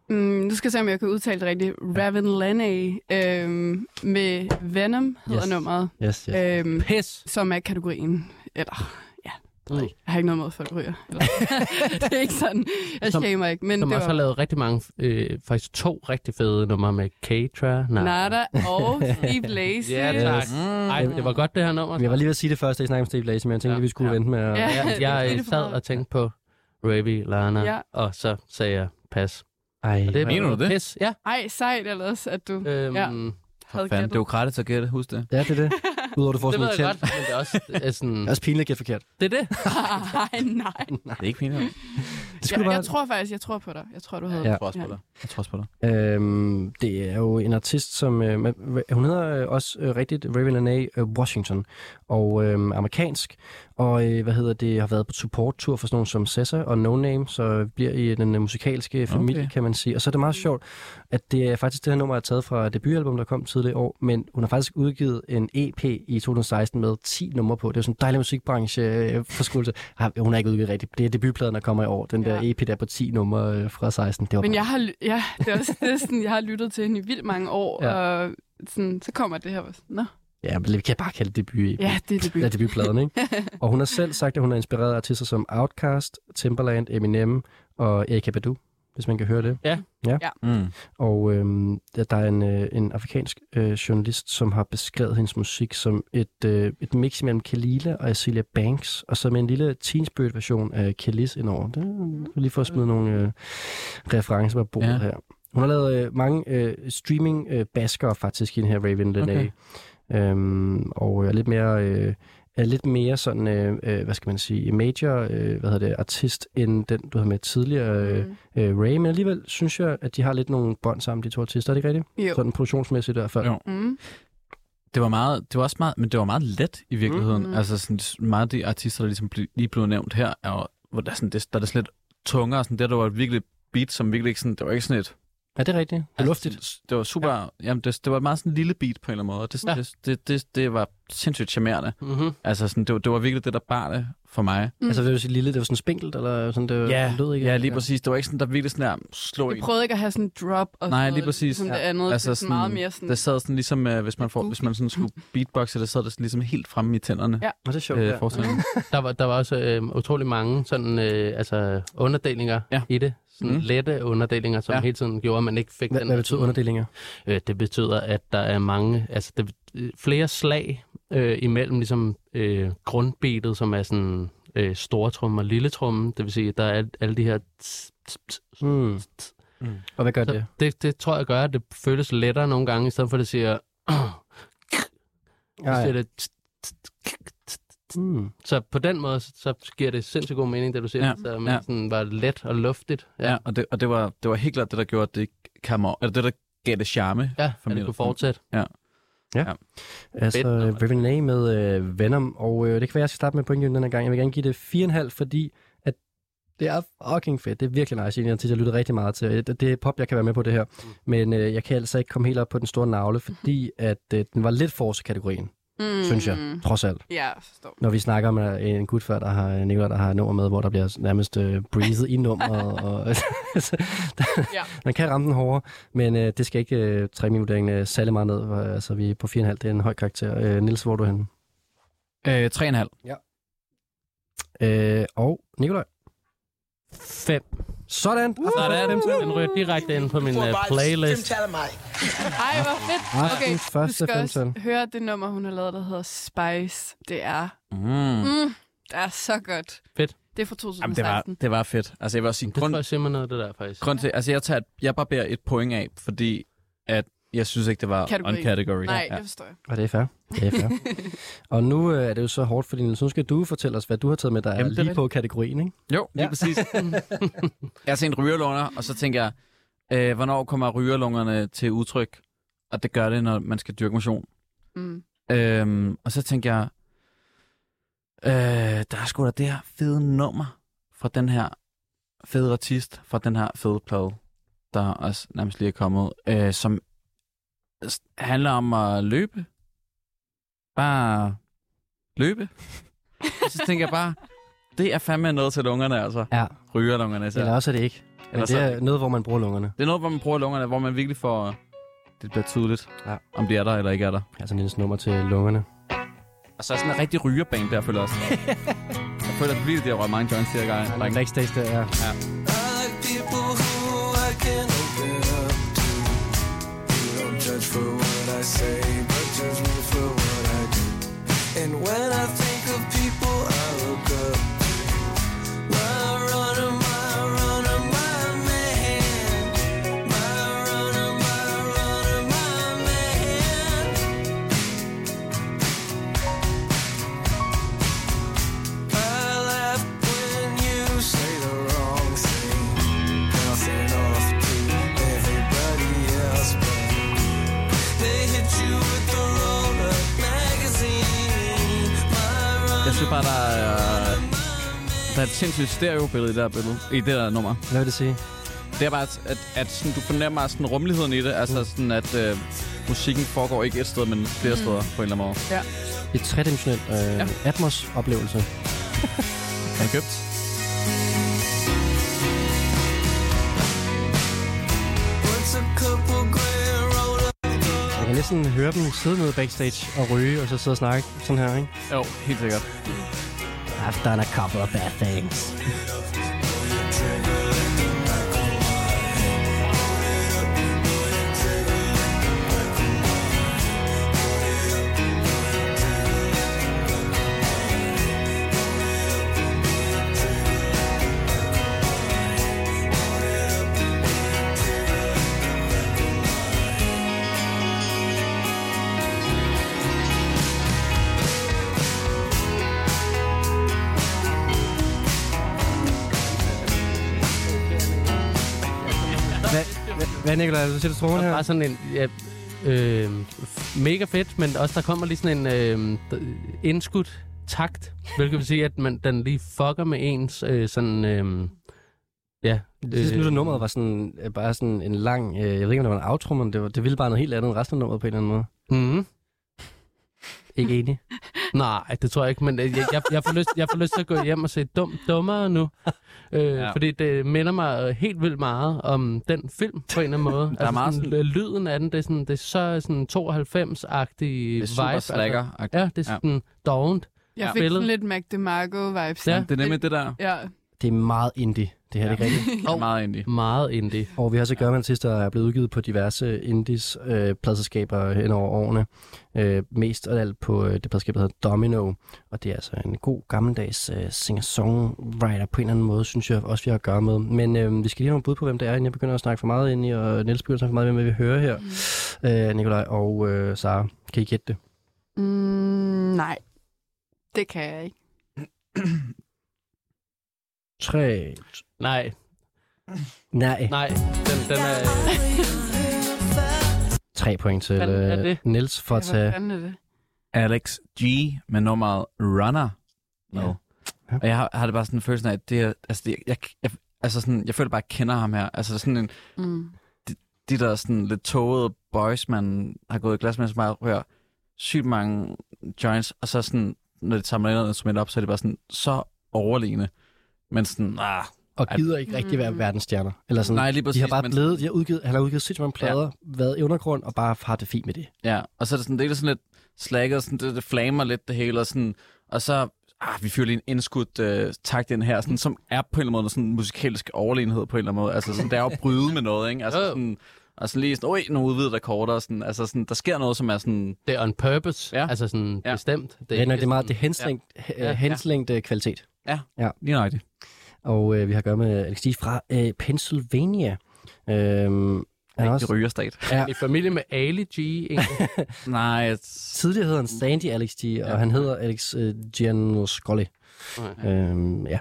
Mm, nu skal jeg se, om jeg kan udtale det rigtigt. Raven Laney øhm, med Venom hedder Yes. nummeret, Yes, yes. øhm, Pis! som er kategorien. Eller, ja, Mm. jeg har ikke noget mod, at folk ryger. Eller, det er ikke sådan. Jeg Som- shamer ikke, men Som det også var har lavet rigtig mange, øh, faktisk to rigtig fede numre med K-Tra. Nej. Nada og Steve Lacy. Ja, tak. Ej, det var godt det her nummer. Jeg var lige ved at sige det første, da I snakkede om Steve Lacy, men jeg tænkte, Ja, at vi skulle ja. vente med at... Ja. Jeg, jeg sad og tænkte på Ravi Lana, Ja. og så sagde jeg pas. Ej, Og det Mener du det? Pis, ja. Ej, sejt ellers, at du Øhm, Ja. havde fanden, det er jo gratis at gætte, husk det. Ja, det er det. Udover at du får Det sådan ved noget jeg godt, men det er også, det er sådan... Det er også pinligt at gætte forkert. Det er det. Ej, nej. Det er ikke. Jeg Det Jeg, bare... jeg tror faktisk, jeg tror på dig. Jeg tror, du havde Ja. tror også på dig. Jeg tror også på dig. Øhm, det er jo en artist, som... Øh, hun hedder øh, også øh, rigtigt Raven Lene øh, Washington, og øh, amerikansk. Og øh, hvad hedder det, har været på support-tur for sådan nogle som Sessa og No Name, så bliver i den øh, musikalske familie, Okay. kan man sige. Og så er det meget sjovt, at det er faktisk det her nummer er taget fra debutalbum, der kom tidligere i år, men hun har faktisk udgivet en EP i 2016 med 10 numre på. Det er sådan en dejlig musikbranche øh, forskuelse. Har- Hun har ikke udgivet rigtigt. Det er debutpladen, der kommer i år. Den der Ja. EP der på 10 numre øh, fra 16. Det var Men bare- jeg har, ja, det er også det er sådan, jeg har lyttet til hende i vildt mange år, Ja. og sådan, så kommer det her. Nå, Ja, men vi kan bare kalde det debut. ja, det er debut. Ja, debutpladen, ikke? og hun har selv sagt, at hun er inspireret af artister som Outkast, Timbaland, Eminem og Erykah Badu, hvis man kan høre det. Mm. Og øhm, der er en, øh, en afrikansk øh, journalist, som har beskrevet hendes musik som et, øh, et mix mellem Kalila og Cecilia Banks, og så med en lille Teen version af Kelis indover. Det er lige for at smide nogle øh, referencer på bordet Ja. ja. her. Hun har lavet øh, mange øh, streaming øh, faktisk i den her Raven Lene. Okay. Øhm, og er lidt mere... Øh, er lidt mere sådan, øh, øh, hvad skal man sige, major, øh, hvad hedder det, artist, end den, du havde med tidligere, øh, Mm. øh, Ray, men alligevel synes jeg, at de har lidt nogle bånd sammen, de to artister, er det ikke rigtigt? Jo. Sådan produktionsmæssigt i hvert fald. Jo. Mm. Det var meget, det var også meget, men det var meget let i virkeligheden. Mm. Altså sådan, meget af de artister, der ligesom ble, lige blev nævnt her, er hvor der, er sådan, det, der er det sådan lidt tungere, sådan, det der var virkelig beat, som virkelig ikke sådan, det var ikke sådan et... Er det rigtigt? Det er luftigt. Altså, det var super, ja. jamen det, det var meget sådan en lille beat på en eller anden måde, det, Ja. ja. det, det, det, det, var sindssygt charmerende. Mm-hmm. Altså sådan, det, var, det var virkelig det, der bar det for mig. Mm. Altså vil du sige lille, det var sådan spinkelt, eller sådan, det Ja, lød ikke? Ja, lige præcis. Det var ikke sådan, der virkelig sådan der slå Jeg en. prøvede ikke at have sådan en drop og Nej, sådan lige noget, præcis. Som Ja. det andet. Altså Altså, sådan, meget sådan- mere sådan... Det sad sådan ligesom, øh, hvis man, får, hvis man sådan skulle beatboxe, det sad det ligesom helt fremme i tænderne. Ja. Og det er sjovt, Øh, ja. forestillingen. Der var, der var også øh, utrolig mange sådan, øh, altså, underdelinger Ja. i det. Sådan mm. lette underdelinger, som Ja. ja. hele tiden gjorde, at man ikke fik Hvad, den. hvad betyder underdelinger? Øh, det betyder, at der er mange, altså det, øh, flere slag øh, imellem ligesom øh, grundbeatet, som er sådan øh, stortrum og lille trum. Det vil sige, at der er alle de her... Mm. tss. Og hvad gør det? det, det tror jeg gør, at det føles lettere nogle gange, i stedet for at det siger... Ja, Så siger ja. det Mm. Så på den måde, så, giver det sindssygt god mening, det du siger. Ja, Ja, så man ja. ja. sådan var let og luftigt. Ja, ja og, det, og det, var, det var helt klart det, der gjorde, at det over. Eller det, der gav det charme. ja for at det kunne fortsætte. Altså, Fedt nummer. Raven A med øh, Venom, og øh, det kan være, jeg skal starte med pointgivningen den her gang. Jeg vil gerne give det 4,5, fordi at det er fucking fedt. Det er virkelig nice. Jeg har lyttet rigtig meget til. Det, det er pop, jeg kan være med på det her. Men øh, jeg kan altså ikke komme helt op på den store navle, fordi at øh, den var lidt force-kategorien, mm. synes jeg, trods alt. Ja, jeg forstår. Når vi snakker om øh, en gut før, der har Nicolai, der har nummer med, hvor der bliver nærmest øh, breathed i nummeret. og, Ja. Man kan ramme den hårdere, men øh, det skal ikke øh, trække min vurdering øh, særlig meget ned. For, altså, vi er på 4,5. Det er en høj karakter. Øh, Nils, hvor er du henne? Øh, 3,5. Øh, og Nikolaj. Fem. Sådan. Sådan. Den ryger direkte ind på min uh, playlist. Ej, hvor fedt. Aftens Okay, du første skal også femtal. høre det nummer, hun har lavet, der hedder Spice. Det er, Mm. mm, det er så godt. Fedt. Det er fra 2016. Jamen, det var, det var fedt. Altså, jeg vil også sige, Det grund, tror jeg simpelthen noget, det der faktisk. grund til, altså, jeg, tager, jeg barberer et point af, fordi at jeg synes ikke, det var Kategori. on category. Nej, ja. det forstår jeg. Og det er fair. Det er fair. og nu øh, er det jo så hårdt, fordi Niels, nu skal du fortælle os, hvad du har taget med, der er Jamen, det er lige rigtigt. på kategorien, ikke? Jo, lige Ja. ja. præcis. jeg har set en rygerlunger, og så tænker jeg, øh, hvornår kommer rygerlungerne til udtryk? Og det gør det, når man skal dyrke motion. Mm. Øhm, og så tænker jeg, øh, der er sgu da det her fede nummer fra den her fede artist, fra den her fede plade, der også nærmest lige er kommet, øh, som handler om at løbe. Bare løbe. og så tænker jeg bare, det er fandme noget til lungerne, altså. Ja. Rygerlungerne. Så. Eller også er det ikke. Men Eller det så- er noget, hvor man bruger lungerne. Det er noget, hvor man bruger lungerne, hvor man virkelig får... Det bliver tydeligt, Ja. ja. om de er der eller ikke er der. Altså Niels nummer til lungerne. Og så er sådan en rigtig rygerbane der, føler jeg også. jeg føler, at det bliver det, der røget mange joints Der er en backstage der, ja. Judge for what I say, And when I think of people I look up, er et sindssygt stereobillede i det her billede, i det der nummer. Hvad vil det sige? Det er bare, at, at, at sådan, du fornemmer sådan rummeligheden i det. Altså sådan, at øh, musikken foregår ikke et sted, men flere steder på en eller anden måde. Et tredimensionelt øh, ja. Atmos-oplevelse. Er købt? Jeg kan næsten høre dem sidde nede backstage og ryge, og så sidde og snakke sådan her, ikke? Jo, helt sikkert. I've done a couple of bad things. Hvad, hvad Nicolaj, du troen her? bare sådan en... Ja, øh, mega fedt, men også der kommer lige sådan en øh, indskudt takt, hvilket vil sige, at man, den lige fucker med ens øh, sådan... Øh, ja. Det sidste minut af nummeret var sådan, øh, bare sådan en lang, øh, jeg ved ikke, om det var en outro, men det, var, det ville bare noget helt andet end resten af nummeret på en eller anden måde. Mm, Ikke enig? nej, det tror jeg ikke, men øh, jeg, jeg, jeg, får lyst, jeg får lyst til at gå hjem og se dum, dummere nu. Øh, ja. Fordi det minder mig helt vildt meget om den film på en eller anden måde. Der er meget sådan, øh, lyden af den, det er, sådan, det er så sådan 92-agtig Det er super vibe. Altså, ja, det er sådan ja. dovent. Jeg Ja. fik Billede. sådan lidt Mac DeMarco-vibes. Ja. Det er nemlig det der. Ja. Det er meget indie, det her, ja. det er ikke rigtigt. Meget indie. Meget indie. Og vi har så en artist, der er blevet udgivet på diverse indies øh, pladselskaber hen over årene. Øh, mest af alt på øh, det pladselskab, der hedder Domino. Og det er altså en god gammeldags øh, singer-songwriter på en eller anden måde, synes jeg også, vi har at gøre med. Men øh, vi skal lige have nogle bud på, hvem det er, inden jeg begynder at snakke for meget ind i, og Niels begynder at snakke for meget, hvem vi hører her. Mm. Øh, Nikolaj og øh, Sara, kan I gætte det? Mm, nej, det kan jeg ikke. 3. Nej, Nej. nej, den, den er... 3 point til øh, det? Niels for at tage... det? Alex G med nummeret Runner. No. Ja. Og jeg har, har det bare sådan en følelse af, at det er, altså, det, jeg, jeg, altså sådan, jeg føler bare, at jeg kender ham her. Altså sådan en, Mm. de der sådan lidt tågede boys, man har gået i glas med, som bare rører sygt mange joints, og så sådan, når de samler noget instrument op, så er det bare sådan så overlegne. Men sådan, ah, Og gider ikke rigtig være Mm. verdensstjerner. Eller sådan, nej, lige de præcis. har bare men, blevet, de har udgivet, han har udgivet sindssygt mange plader, ja. været i undergrund, og bare har det fint med det. Ja, og så er det sådan, det er sådan lidt slækket, sådan, det, det flamer lidt det hele, og, sådan, og så, ah, vi fyrer lige en indskudt øh, takt ind her, sådan, som er på en eller anden måde sådan en musikalsk overlegenhed på en eller anden måde. Altså, sådan, det er jo at bryde med noget, ikke? Altså, sådan, Og så lige sådan, oj, nogle udvidede akkorder. og Sådan, altså sådan, der sker noget, som er sådan... Det er on purpose, Ja. ja. altså sådan Ja. ja. bestemt. Det, ja, nej, det er meget det er sådan- henslængt, ja. Ja. henslængt øh, kvalitet. Lige nøjagtigt. Og øh, vi har at gøre med Alex Diez fra øh, Pennsylvania. Øhm, han er Rigtig også, rygerstat. ja, I familie med Ali G, egentlig. Nej, tidligere hed han Sandy Alex G, og Ja. han hedder Alex øh, Giannoscoli. Okay. Øhm, ja.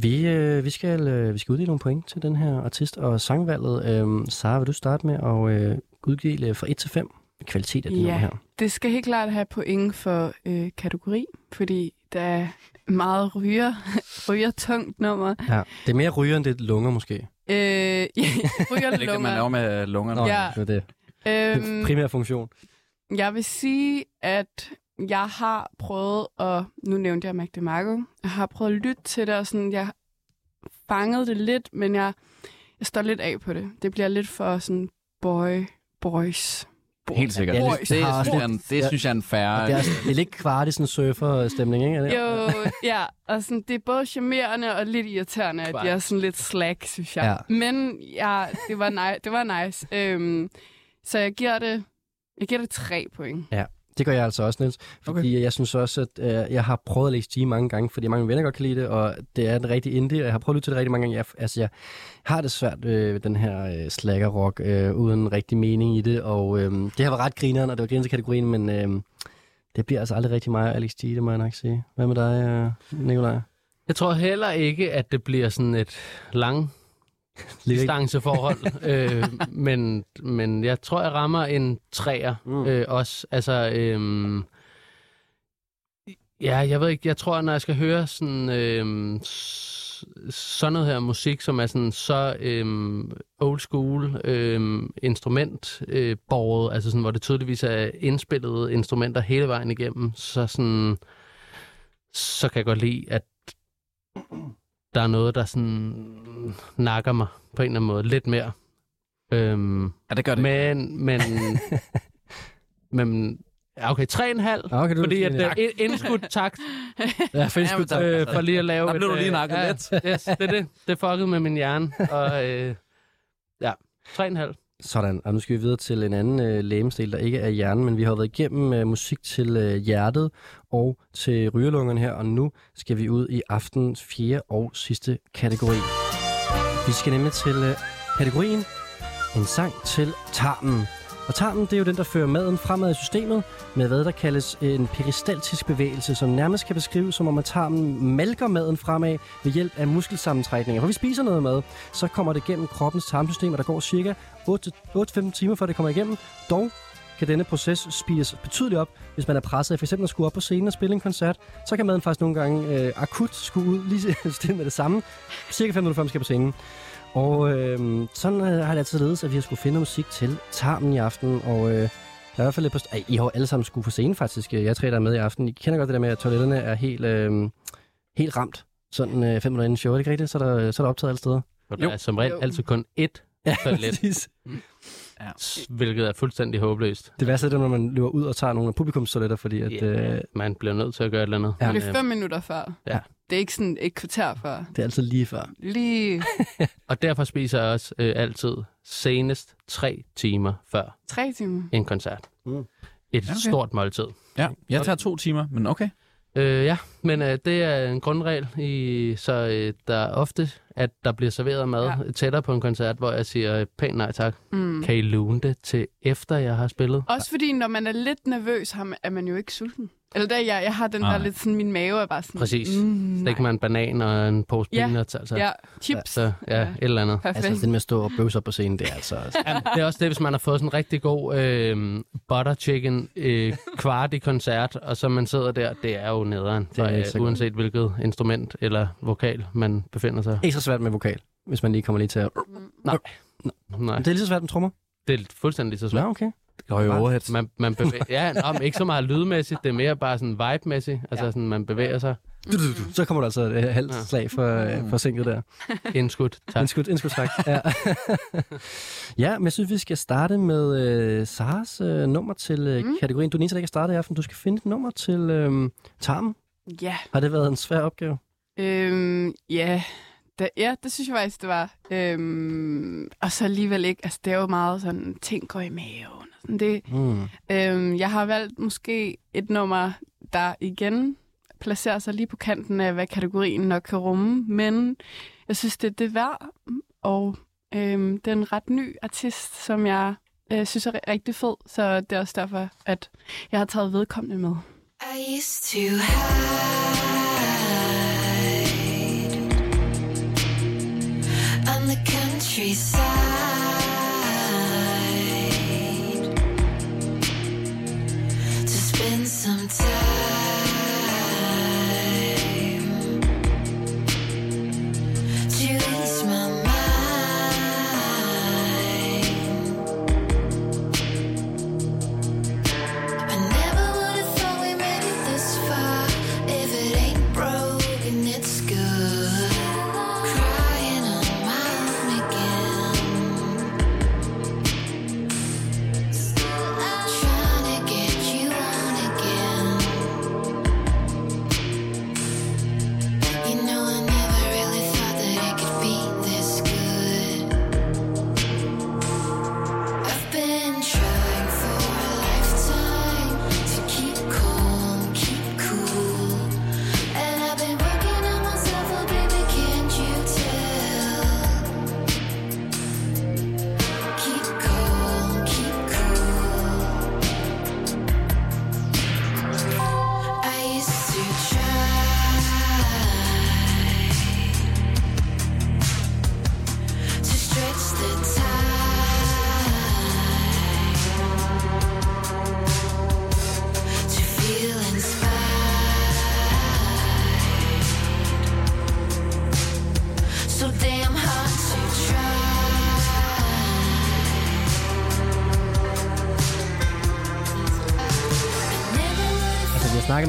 Vi, øh, vi, skal, øh, vi skal uddele nogle point til den her artist og sangvalget. Øhm, Sara, vil du starte med at øh, uddele fra 1 til 5 kvalitet af det Ja. her? Det skal helt klart have point for øh, kategori, fordi der er meget ryger, ryger tungt nummer. Ja. Det er mere ryger, end det er lunger måske. Øh, ja, ryger Det er ikke det, man laver lunger. med lungerne. Nå, Ja. det er det. Øhm, Primær funktion. jeg vil sige, at jeg har prøvet at, nu nævnte jeg Mac DeMarco, jeg har prøvet at lytte til det, og sådan, jeg fangede det lidt, men jeg, jeg står lidt af på det. Det bliver lidt for sådan boy, boys. Helt sikkert. Ja. Det, det, har- synes jeg, er en- det synes jeg er en færre... Det er, det er lidt kvart i sådan en surfer-stemning, ikke? Det? Jo, ja, og sådan, det er både charmerende og lidt irriterende, at jeg er sådan lidt slack, synes jeg. Ja. Men ja, det var, ni- det var nice. Øhm, så jeg giver det, jeg giver det tre point. Det gør jeg altså også, Niels. Fordi okay. jeg synes også, at øh, jeg har prøvet at læse G mange gange, fordi mange venner godt kan lide det, og det er en rigtig indie, og jeg har prøvet at lytte til det rigtig mange gange. Jeg, altså, jeg har det svært øh, ved den her øh, slacker-rock, øh, uden rigtig mening i det, og øh, det har været ret grineren, og det var grineren til kategorien, men øh, det bliver altså aldrig rigtig mig, Alex G, det må jeg nok sige. Hvad med dig, øh, Nikolaj? Jeg tror heller ikke, at det bliver sådan et lang distanceforhold, øh, men, men jeg tror, jeg rammer en træer Mm. øh, også. Altså, øh, ja, jeg ved ikke, jeg tror, når jeg skal høre sådan, øh, sådan noget her musik, som er sådan så øh, old school øh, instrument øh, borget, altså sådan, hvor det tydeligvis er indspillede instrumenter hele vejen igennem, så sådan, så kan jeg godt lide, at der er noget, der sådan nakker mig på en eller anden måde lidt mere. Øhm, Ja, det gør det. men, men, men, ja, okay, 3,5. Ah, okay, du, Fordi at uh, indskudt takt, Ja, fedt, Jamen, tak. øh, for lige at lave Der blev et, du lige øh, nakket ja, lidt. Yes, det er det. Det fuckede med min hjerne. Og øh, ja, 3,5. Sådan, og nu skal vi videre til en anden øh, lægemsdel, der ikke er hjernen, men vi har været igennem øh, musik til øh, hjertet og til rygerlungerne her, og nu skal vi ud i aftens fjerde og sidste kategori. Vi skal nemlig til øh, kategorien En sang til tarmen. Og tarmen, det er jo den, der fører maden fremad i systemet med hvad der kaldes en peristaltisk bevægelse, som nærmest kan beskrives som om, at tarmen malker maden fremad ved hjælp af muskelsammentrækninger. For vi spiser noget mad, så kommer det gennem kroppens tarmsystem, og der går cirka 8-15 timer, før det kommer igennem. Dog kan denne proces spires betydeligt op, hvis man er presset. For eksempel at skulle op på scenen og spille en koncert, så kan maden faktisk nogle gange øh, akut skulle ud lige stille med det samme. Cirka 5 minutter før man skal på scenen. Og øh, sådan øh, har det altid ledet, at vi har skulle finde musik til tarmen i aften. Og øh, der er i hvert fald lidt på... Ej, I har jo alle sammen skulle på scenen faktisk. Jeg tre, der er med i aften. I kender godt det der med, at toiletterne er helt, øh, helt ramt. Sådan øh, fem minutter inden show, er det ikke rigtigt? Så er der, så er der optaget alle steder. For der er som regel Jo. altid kun ét, Ja, Toilet. præcis. hvilket er fuldstændig håbløst. Det værste er det, når man løber ud og tager nogle af publikumstoiletter, fordi at, Ja, øh, man bliver nødt til at gøre et eller andet. Ja. Det Men, er øh, fem minutter før. Ja. Det er ikke sådan et kvarter før. det er altid lige før. Lige Og derfor spiser jeg også øh, altid senest tre timer før tre timer. en koncert. Mm. Et Okay. okay. stort måltid. Ja, jeg tager to timer, men okay. Øh, ja, men øh, det er en grundregel, i, så øh, der er ofte, at der bliver serveret mad Ja. ja. tættere på en koncert, hvor jeg siger pænt nej tak. Mm. Kan I lune det til efter jeg har spillet? Også fordi, når man er lidt nervøs, har man, er man jo ikke sulten. Eller der, jeg, jeg har den Nej. der lidt sådan, min mave er bare sådan... Præcis. Mm, Stik man en banan og en pose Ja. peanuts, altså. Ja, chips. Så ja, et eller andet. Perfekt. Altså, det med at stå og bøvse op på scenen, det er altså... Jamen, det er også det, hvis man har fået sådan en rigtig god øh, butter chicken øh, kvart i koncert, og så man sidder der, det er jo nederen, Det er for, øh, uanset hvilket instrument eller vokal man befinder sig. Ikke så svært med vokal, hvis man lige kommer lige til at... Nej, Men det er lige så svært med trommer. det er fuldstændig så svært. Ja, okay. Det går jo overhead. Man, man bevæger, ja, nå, men ikke så meget lydmæssigt, det er mere bare sådan vibe-mæssigt. Altså Ja. sådan, man bevæger sig Så kommer der altså et halvt Ja. slag for, Mm. for sinket der. indskudt. Tak. Indskud, indskud tak. Ja. ja, men jeg synes, vi skal starte med øh, Saras øh, nummer til øh, Mm. kategorien. Du er den eneste, der ikke har startet i aften. Du skal finde et nummer til øh, tarmen. Ja. Har det været en svær opgave? Øhm, ja, det, ja, det synes jeg faktisk, det var. Øhm, og så alligevel ikke, altså det er jo meget sådan, ting går i maven. og Sådan det, Mm. øhm, jeg har valgt måske et nummer, der igen placerer sig lige på kanten af, hvad kategorien nok kan rumme, men jeg synes, det er det værd, og øhm, det er en ret ny artist, som jeg øh, synes er ri- rigtig fed, så det er også derfor, at jeg har taget vedkommende med. I used to hide countryside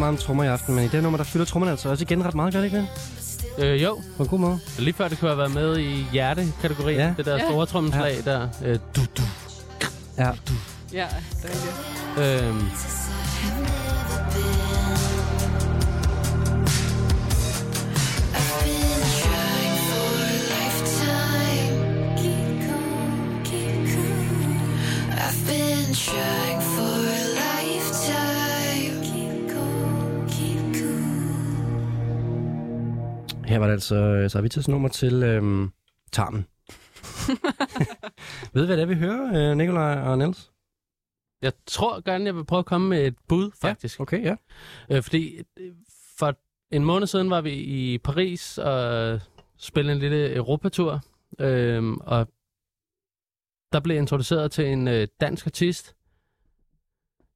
meget om trommer i aften, men i det nummer, der fylder trommerne altså også igen ret meget, gør det ikke det? Øh, jo, På en god måde. lige før det kunne have været med i hjerte-kategorien. Ja. Det der Ja. store trommeslag der. Øh, du, du. Ja. Ja, det er det. Øhm, Her var det altså øh, Sarvitas nummer til øhm, Tarmen. Ved I, hvad det er, vi hører, øh, Nikolaj og Niels? jeg tror gerne, jeg vil prøve at komme med et bud, faktisk. Okay, ja. Øh, fordi øh, for en måned siden var vi i Paris og spillede en lille Europatur. Øh, og der blev introduceret til en øh, dansk artist,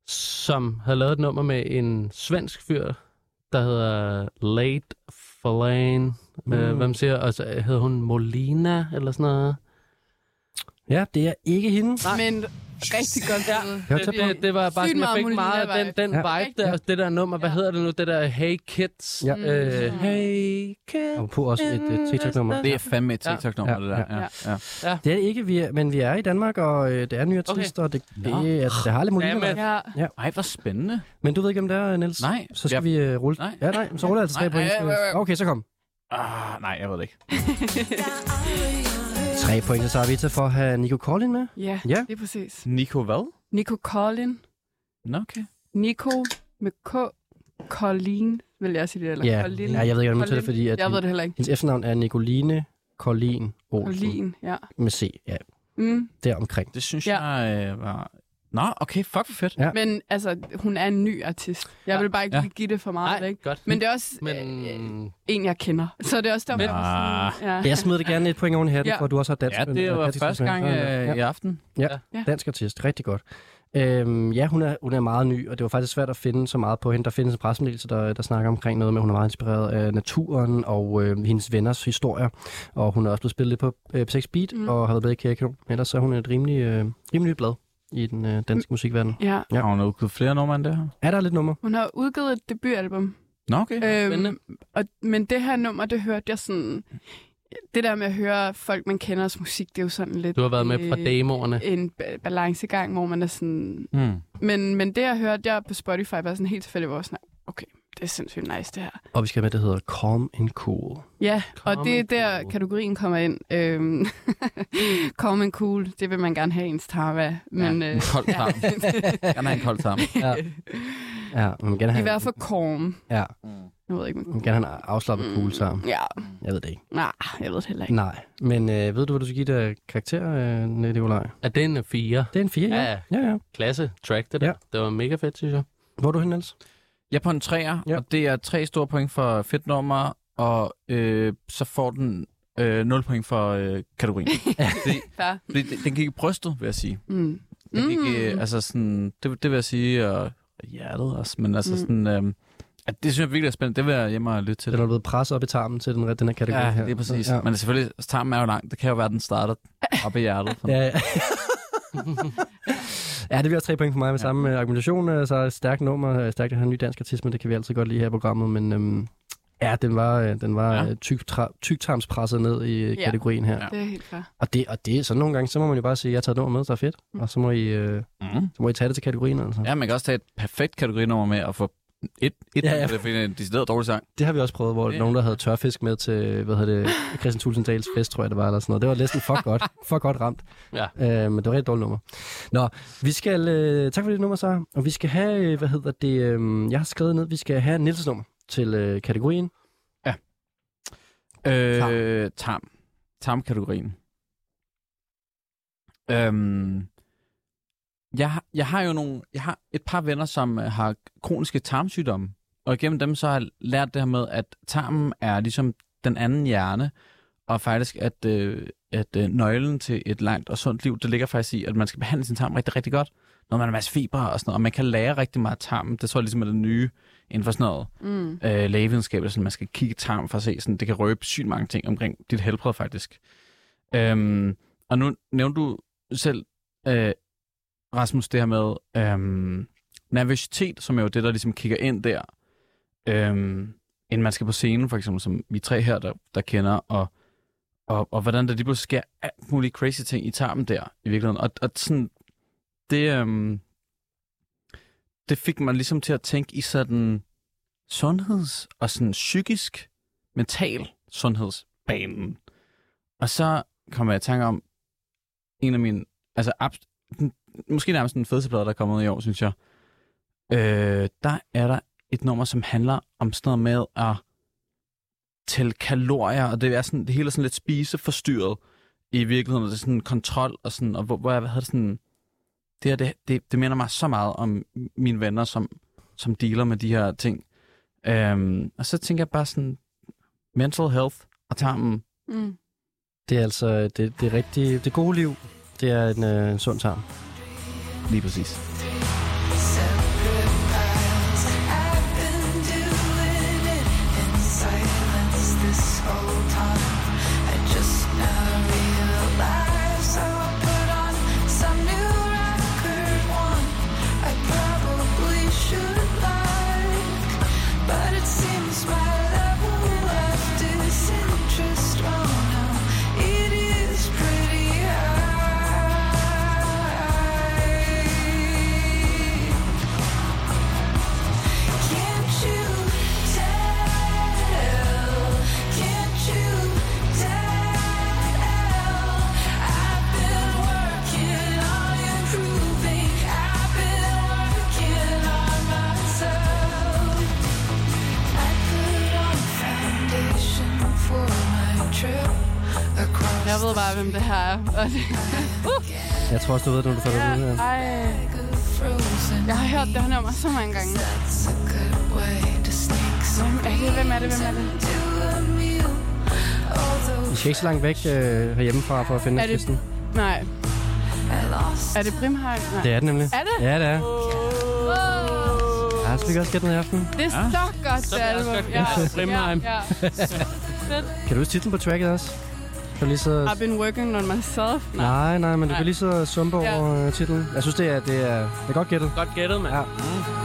som havde lavet et nummer med en svensk fyr, der hedder Late Falane. Mm. Øh, Mm. hvad man siger, og så hed hun Molina, eller sådan noget. Ja, det er ikke hende. Men rigtig godt ja. Jeg Det, det, det var bare Sygt sådan, jeg meget fik meget af den, den Ja. vibe der, det der nummer, hvad Ja. hedder det nu, det der Hey Kids. Ja. Øh, Mm. hey Kids. Og på også et uh, TikTok-nummer. Det er fandme et TikTok-nummer, Ja, det der. ja. Ja. Ja. Det er det ikke, vi er, men vi er i Danmark, og øh, det er nye artister, og det, det, Nå. det, det har lidt muligheder. Ja. Ej, hvor spændende. Men du ved ikke, om det er, Niels? Nej. Så skal vi øh, rulle... Nej. Ja, nej, så ruller jeg altså tre nej. Okay, så kom. Ah, nej, jeg ved det ikke. Tre point til Sarvita for at have Nico Collin med. Ja, Ja. lige præcis. Nico hvad? Nico Collin. Nå, okay. Nico med K. Collin, vil jeg sige det, eller Ja, Collin. ja jeg ved ikke, om det, fordi at Jeg ved det heller ikke. hendes efternavn er Nicoline Collin Olsen. Collin, ja. Med C, ja, Mm. deromkring. Det synes Ja. jeg øh, var... Nå, okay, fuck for fedt. Ja. Men altså, hun er en ny artist. Jeg Ja. vil bare ikke Ja. give det for meget Nej, væk. godt. Men det er også Men øh, en, jeg kender. Så det er også derfor, Men- sådan, ja. Jeg smider det gerne et point oven i hatten, Ja. for du også har dansk. Ja, det var dansk første gang ja. øh, i aften. Ja. Dansk artist, rigtig godt. Øhm, ja, hun er, hun er meget ny, og det var faktisk svært at finde så meget på hende. Der findes en pressemeddelelse, der, der snakker omkring noget med, at hun er meget inspireret af naturen og øh, hendes venners historier. Og hun er også blevet spillet lidt på øh, P6 Beat, Mm. og har været med i Kirke. Ellers så er hun et rimelig, øh, rimelig blad i den øh, danske Mm. musikverden. ja. Ja. Har hun udgivet flere numre end det her? Er der lidt nummer? Hun har udgivet et debutalbum. Nå, okay. spændende. Øhm, og, men det her nummer, det hørte jeg sådan... Det der med at høre folk, man kenders musik, det er jo sådan lidt... Du har været med fra øh, demoerne. En ba- balancegang, hvor man er sådan... Hmm. Men, men det, jeg hørte jeg på Spotify, var sådan helt tilfældigt, hvor jeg var sådan, okay, det er sindssygt nice, det her. Og vi skal have med, det hedder Calm and Cool. Ja, og Calm det er der, cool. kategorien kommer ind. Øhm, calm and cool, det vil man gerne have ens tarm af. Men, ja, øh, en kold tarm. Gerne have en kold tarm. Ja, ja man gerne I have, hvert fald calm. ja, Jeg ved ikke, man vil gerne have en afslappet cool tarm. Ja, Jeg ved det ikke. nej, jeg ved det heller ikke. Nej, men øh, ved du, hvad du skal give det karakter, øh, Nikolaj? Er det en 4? Det er en 4, ja. Ja. Ja, ja. Klasse track, det der. Ja. Det var mega fedt, synes jeg. Hvor er du hen, Niels? Jeg er på en træer, Ja. og det er tre store point for fedt nummer, og øh, så får den øh, 0 point for øh, kategorien. det, fordi det, den gik i brystet, vil jeg sige. Mm. Den gik, øh, altså sådan, det, det vil jeg sige, og hjertet også, men altså Mm. sådan, øh, at det synes jeg virkelig er spændende. Det vil jeg hjemme og lytte til. Den er blevet presset op i tarmen til den, den her kategori Ja, her. det er præcis. Ja. Men selvfølgelig, tarmen er jo lang. Det kan jo være, at den starter op i hjertet. Ja, ja. ja, det bliver også tre point for mig med ja. samme øh, argumentation. øh, Så et stærkt nummer, øh, stærkt at have en ny dansk artist, men det kan vi altid godt lide her i programmet. Men øhm, ja, den var, den var Ja. tyk, tra- tyktarmspresset ned i Ja. kategorien her. Ja. Det er helt fair. Og, det, og det er sådan nogle gange, så må man jo bare sige, at jeg et nummer med, der er fedt. Mm. Og så må, I, øh, Mm. så må I tage det til kategorien. Altså. Ja, man kan også tage et perfekt kategorinummer med og få et, et Ja, ja, ja. ja. det er en decideret dårlig sang. Det har vi også prøvet, hvor Ja. nogen, der havde tørfisk med til, hvad hedder det, Christian Tulsendals fest, tror jeg det var, eller sådan noget. Det var næsten for godt, for godt ramt. Ja. Øh, men det var et dårligt nummer. Nå, vi skal, øh, tak for det nummer så, og vi skal have, øh, hvad hedder det, øh, jeg har skrevet ned, vi skal have Niels nummer til øh, kategorien. Øh, tarm. Tarmkategorien. Øhm, jeg, har- jeg har jo nogle, jeg har et par venner, som øh, har kroniske tarmsygdomme, og igennem dem så har jeg lært det her med, at tarmen er ligesom den anden hjerne, og faktisk at, øh, at øh, nøglen til et langt og sundt liv, det ligger faktisk i, at man skal behandle sin tarm rigtig, rigtig godt, når man har masse fibre og sådan noget, og man kan lære rigtig meget tarmen. Det tror jeg ligesom er det nye inden for sådan noget Mm. øh, lægevidenskab, sådan, man skal kigge tarm for at se, sådan, det kan røbe sygt mange ting omkring dit helbred faktisk. Øhm, og nu nævnte du selv, øh, Rasmus, det her med øhm, nervøsitet, som er jo det, der ligesom kigger ind der, øhm, inden man skal på scenen, for eksempel, som vi tre her, der, der kender, og, og, og hvordan der lige pludselig sker alt muligt crazy ting i tarmen der, i virkeligheden. Og, og sådan, det, øhm, det fik mig ligesom til at tænke i sådan sundheds- og sådan psykisk, mental sundhedsbanen. Og så kommer jeg i tanke om en af mine, altså den, måske nærmest den fedeste plade, der er kommet i år, synes jeg. Øh, der er der et nummer, som handler om sådan noget med at tælle kalorier, og det er sådan, det hele er sådan lidt spiseforstyrret i virkeligheden, og det er sådan kontrol, og sådan, og hvor, hvor jeg, hvad hedder det sådan, det, her, det, det, det minder mig så meget om mine venner, som, som dealer med de her ting. Øhm, og så tænker jeg bare sådan, mental health og tarmen, Mm. Det er altså det, det, er rigtig, det gode liv, det er en, øh, en sund tarm lige præcis. Bare, hvem det her er. Det- Jeg tror også, du ved når du får det Ja, ud ej. frozen. Jeg har hørt det her nummer så mange gange. Hvem er det? Hvem er det? Hvem er det? to a meal. Although I skal ikke så langt væk øh, herhjemmefra for at finde Er det- artisten. Nej. Er det Brimheim? Nej. Det er det nemlig. Er det? Ja, det er. Wow. Ja, så vi kan også gætte den i aften. Det er så godt, Så det album. Brimheim. Ja, ja. Fedt. Kan du huske titlen på tracket også? Kan du lige så... I've been working on myself. Nej. Nej, nej, men du Nej. kan lige så sumpe Ja. over øh, titlen. Jeg synes, det er, det er, det er godt gættet. Godt gættet, mand. Ja. Mm.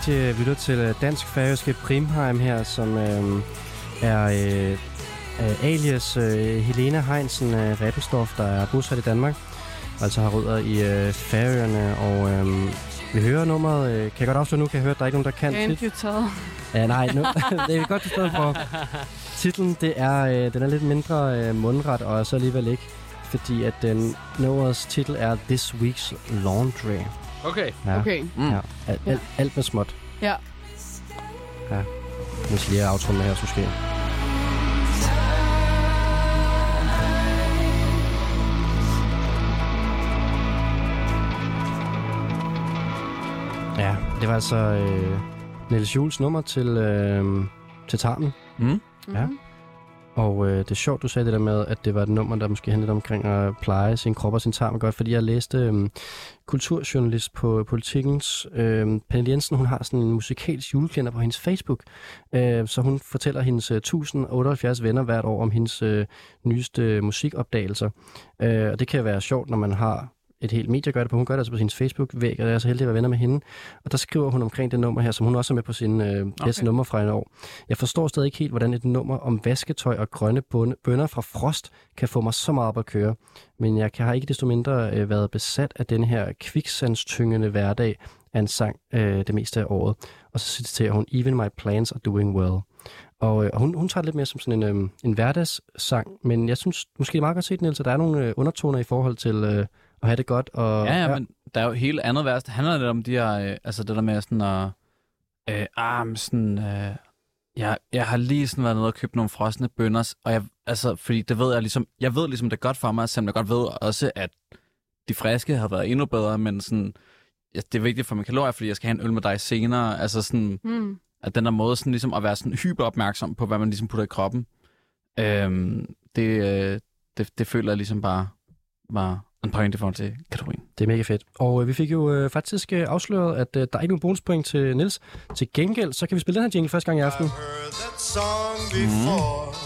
Rigtig øh, lytter til øh, dansk-færøske Primheim her, som øh, er øh, øh, alias øh, Helena Heinsen øh, Reppelstorff, der er bosat i Danmark, og altså har rødder i øh, Færøerne, og øh, vi hører nummeret, øh, kan jeg godt afsløre nu, kan jeg høre, at der er ikke nogen, der kan tell? Ja, nej, nu, det er godt stedet for. Titlen, det er, øh, den er lidt mindre øh, mundret, og så alligevel ikke, fordi at den nummerets titel er This Week's Laundry. Okay. Ja, Okay. Mm. ja. Alt, alt, alt med småt. Ja. Ja. Nu skal lige have her, så måske. Ja, det var altså øh, Niels Jules nummer til, øh, til Tarmen. Mm. Ja. Og øh, det er sjovt, du sagde det der med, at det var et nummer, der måske handlede omkring at pleje sin krop og sin tarm godt, fordi jeg læste øh, kulturjournalist på øh, Politikens, øh, Pernille Jensen, hun har sådan en musikalsk julekalender på hendes Facebook, øh, så hun fortæller hendes øh, 1078 venner hvert år om hendes øh, nyeste øh, musikopdagelser. Øh, og det kan være sjovt, når man har et helt medie gør det på. Hun gør det altså på sin Facebook-væg, og jeg er så heldig at være venner med hende. Og der skriver hun omkring det nummer her, som hun også er med på sin øh, Okay. nummer fra en år. Jeg forstår stadig ikke helt, hvordan et nummer om vasketøj og grønne bønner fra Frost kan få mig så meget op at køre. Men jeg har ikke desto mindre øh, været besat af den her kviksandstyngende hverdag af en sang øh, det meste af året. Og så citerer hun, Even my plans are doing well. Og, øh, og hun, hun tager det lidt mere som sådan en, øh, en hverdagssang, men jeg synes måske det er meget godt set, Niels, at der er nogle øh, undertoner i forhold til øh, at have det godt. Og, Ja, ja, men der er jo hele andet værst. Det handler lidt om de her, øh, altså det der med sådan at, øh, ah, men sådan, øh, jeg, jeg har lige sådan været nede og købt nogle frosne bønner, og jeg, altså, fordi det ved jeg ligesom, jeg ved ligesom, det er godt for mig, selvom jeg godt ved også, at de friske har været endnu bedre, men sådan, ja, det er vigtigt for mine kalorier, fordi jeg skal have en øl med dig senere, altså sådan, Mm. at den der måde sådan ligesom at være sådan hyper opmærksom på, hvad man ligesom putter i kroppen, øhm, det, øh, det, det føler jeg ligesom bare var en point i forhold til kategorien. Det er mega fedt. Og øh, vi fik jo øh, faktisk øh, afsløret, at øh, der er ikke nogen bonuspoint til Niels. Til gengæld, så kan vi spille den her jingle første gang i aften.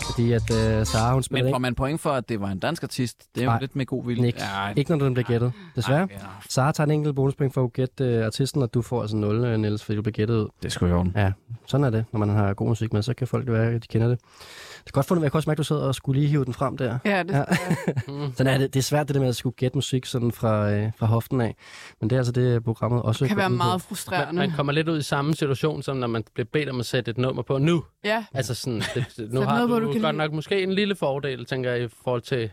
Fordi at øh, Sara, hun spiller Men får man point for, at det var en dansk artist? Det er jo lidt med god vilje. Niks. ikke når den bliver gættet. Desværre. Ja. Sara tager en enkelt bonuspoint for at gætte øh, artisten, og du får altså 0, øh, Niels, fordi du bliver gættet ud. Det er i orden. Ja, sådan er det, når man har god musik med, så kan folk jo være, at de kender det. Det er godt fundet, jeg kan også mærke, at du sidder og skulle lige hive den frem der. Ja, det Ja. Sådan er det. Det er svært det der med at skulle gætte musik sådan fra, øh, fra hoften af. Men det er altså det, programmet også kan går være ud på. meget Man, frustrerende. man kommer lidt ud i samme situation, som når man bliver bedt om at sætte et nummer på nu. Ja, Altså sådan, det, det, nu har noget du, du kan godt lide. nok måske en lille fordel, tænker jeg, i forhold til...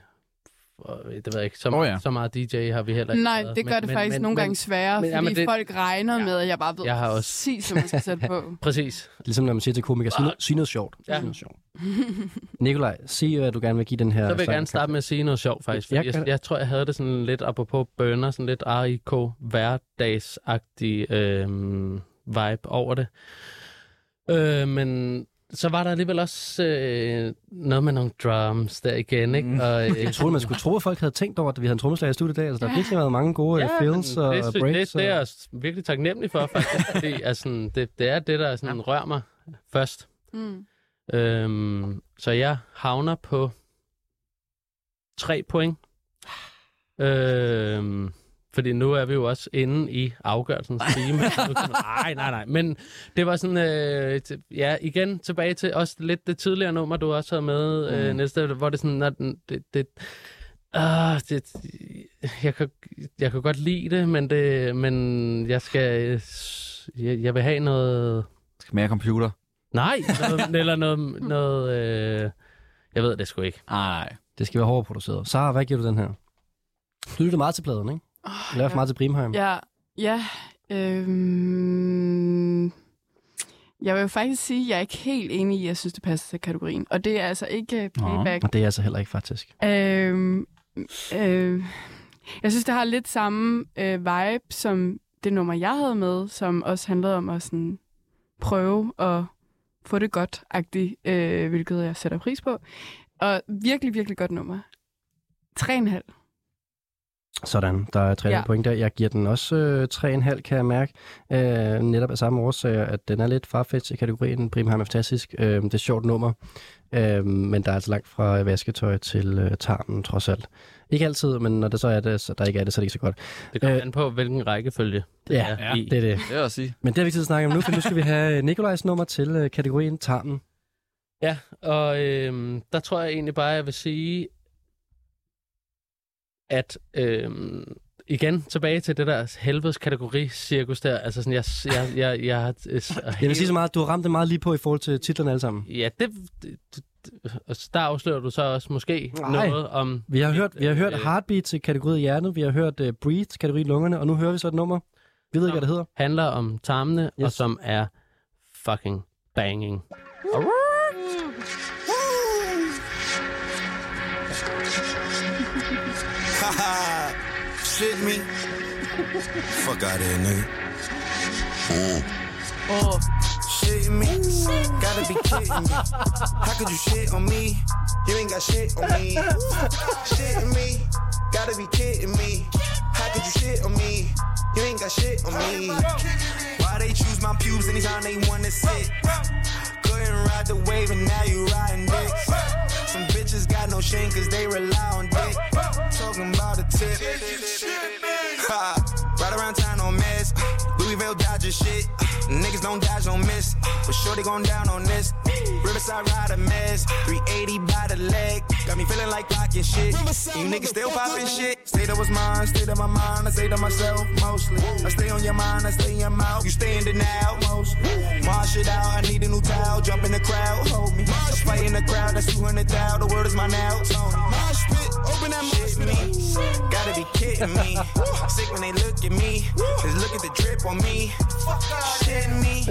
øh, Det ved jeg ikke, så, oh, ja. ja. så meget DJ har vi heller ikke nej, det gør Men- det men- faktisk men- nogle men- gange sværere, men- fordi ja, men det- folk regner med, at jeg bare ved Jeg har også- præcis, hvad man skal sætte på. Præcis. Ligesom når man siger til komikere, sig, noget- sig noget sjovt. Ja. Sig noget sjovt. Nikolaj, sig hvad du gerne vil give den her Så vil jeg gerne starte med at sige noget sjovt, faktisk. Jeg Fordi jeg, jeg, jeg tror, jeg havde det sådan lidt apropos bønder, sådan lidt RIK hverdagsagtig øh, vibe over det. Øh, men så var der alligevel også øh, noget med nogle drums der igen, ikke? Mm. Og, øh, Jeg troede, man skulle tro, at folk havde tænkt over, at vi havde en trommeslager i studiet i dag. Altså, der har Ja. virkelig været mange gode ja, fills og det, breaks. Det, det er jeg virkelig taknemmelig for, faktisk. fordi altså, det, det er det, der sådan, rører mig først. Mm. Øhm, så jeg havner på tre point. Øhm, fordi nu er vi jo også inde i afgørelsens time. nej, nej, nej. Men det var sådan, øh, ja, igen tilbage til også lidt det tidligere nummer, du også havde med, øh, Mm. næste, hvor det sådan, at den- det, det, ah, det, jeg, kan, jeg kan godt lide det, men, det, men jeg skal, jeg, jeg vil have noget, Skal mere computer? nej, noget, eller noget, noget øh, jeg ved det sgu ikke. Nej. Det skal være hårdt produceret. Sara, hvad giver du den her? Du lytter meget til pladen, ikke? Oh, laver for meget til Brimheim. Ja, ja. Øhm, jeg vil jo faktisk sige, at jeg er ikke helt enig i, at jeg synes, det passer til kategorien. Og det er altså ikke uh, playback. Og det er altså heller ikke faktisk. Øhm, øh, jeg synes, det har lidt samme øh, vibe som det nummer, jeg havde med, som også handlede om at sådan, prøve at få det godt, øh, hvilket jeg sætter pris på. Og virkelig, virkelig godt nummer. 3,5. Sådan, der er tre Ja. point der. Jeg giver den også øh, 3,5, kan jeg mærke. Øh, netop af samme årsager, at den er lidt farfetch i kategorien. Brimheim er fantastisk. Øh, det er et sjovt nummer. Øh, men der er altså langt fra vasketøj til øh, tarmen, trods alt. Ikke altid, men når det så er det, så der ikke er det, så er det ikke så godt. Det kommer Øh, an på, hvilken rækkefølge det Ja, er i. Det er det. Det vil jeg sige. Men det har vi ikke tid at snakke om nu, for nu skal vi have Nikolajs nummer til øh, kategorien tarmen. Ja, og øhm, der tror jeg egentlig bare, jeg vil sige, at øhm, igen tilbage til det der helvedes kategori-cirkus der. Altså sådan, jeg, jeg, jeg, jeg, har... øh, Jeg vil sige så meget, du har ramt det meget lige på i forhold til titlerne alle sammen. Ja, det, det, der afslører du så også måske Nej. noget om... Vi har hørt, vi har hørt Øh. Heartbeat til kategorien hjertet, vi har hørt uh, Breathe til kategorien lungerne, og nu hører vi så et nummer. Vi ved ikke, hvad det hedder. handler om tarmene, yes. og som er fucking banging. Haha, shit me. Fuck out of here, nigga. Mm. Oh, Shit me. Gotta be kidding me. How could you shit on me? You ain't got shit on me. Shit me. Gotta be kidding me. How could you shit on me? You ain't got shit on me. Why they choose my pubes anytime they wanna sit? Couldn't ride the wave and now you riding dicks. Some bitches got no shame cause they rely on dick. Talking about a tip. Right around town on mess. Louisville Dodger shit. Niggas don't dodge, don't miss. But sure they gon' down on this. Riverside ride a mess. 380 by the leg. Got me feeling like rockin' shit. You niggas still poppin' shit. State of was mine, state of my mind. I say to myself mostly. I stay on your mind, I stay in your mouth. You stay in denial mostly. Marsh it out, I need a new towel. Jump in the crowd, hold me. I fight in the crowd, that's 200 thou. The word is my now. Mosh pit, open that shit me. Gotta be kidding me. Sick when they look at me. Just look at the drip on me. Fuck Shit me.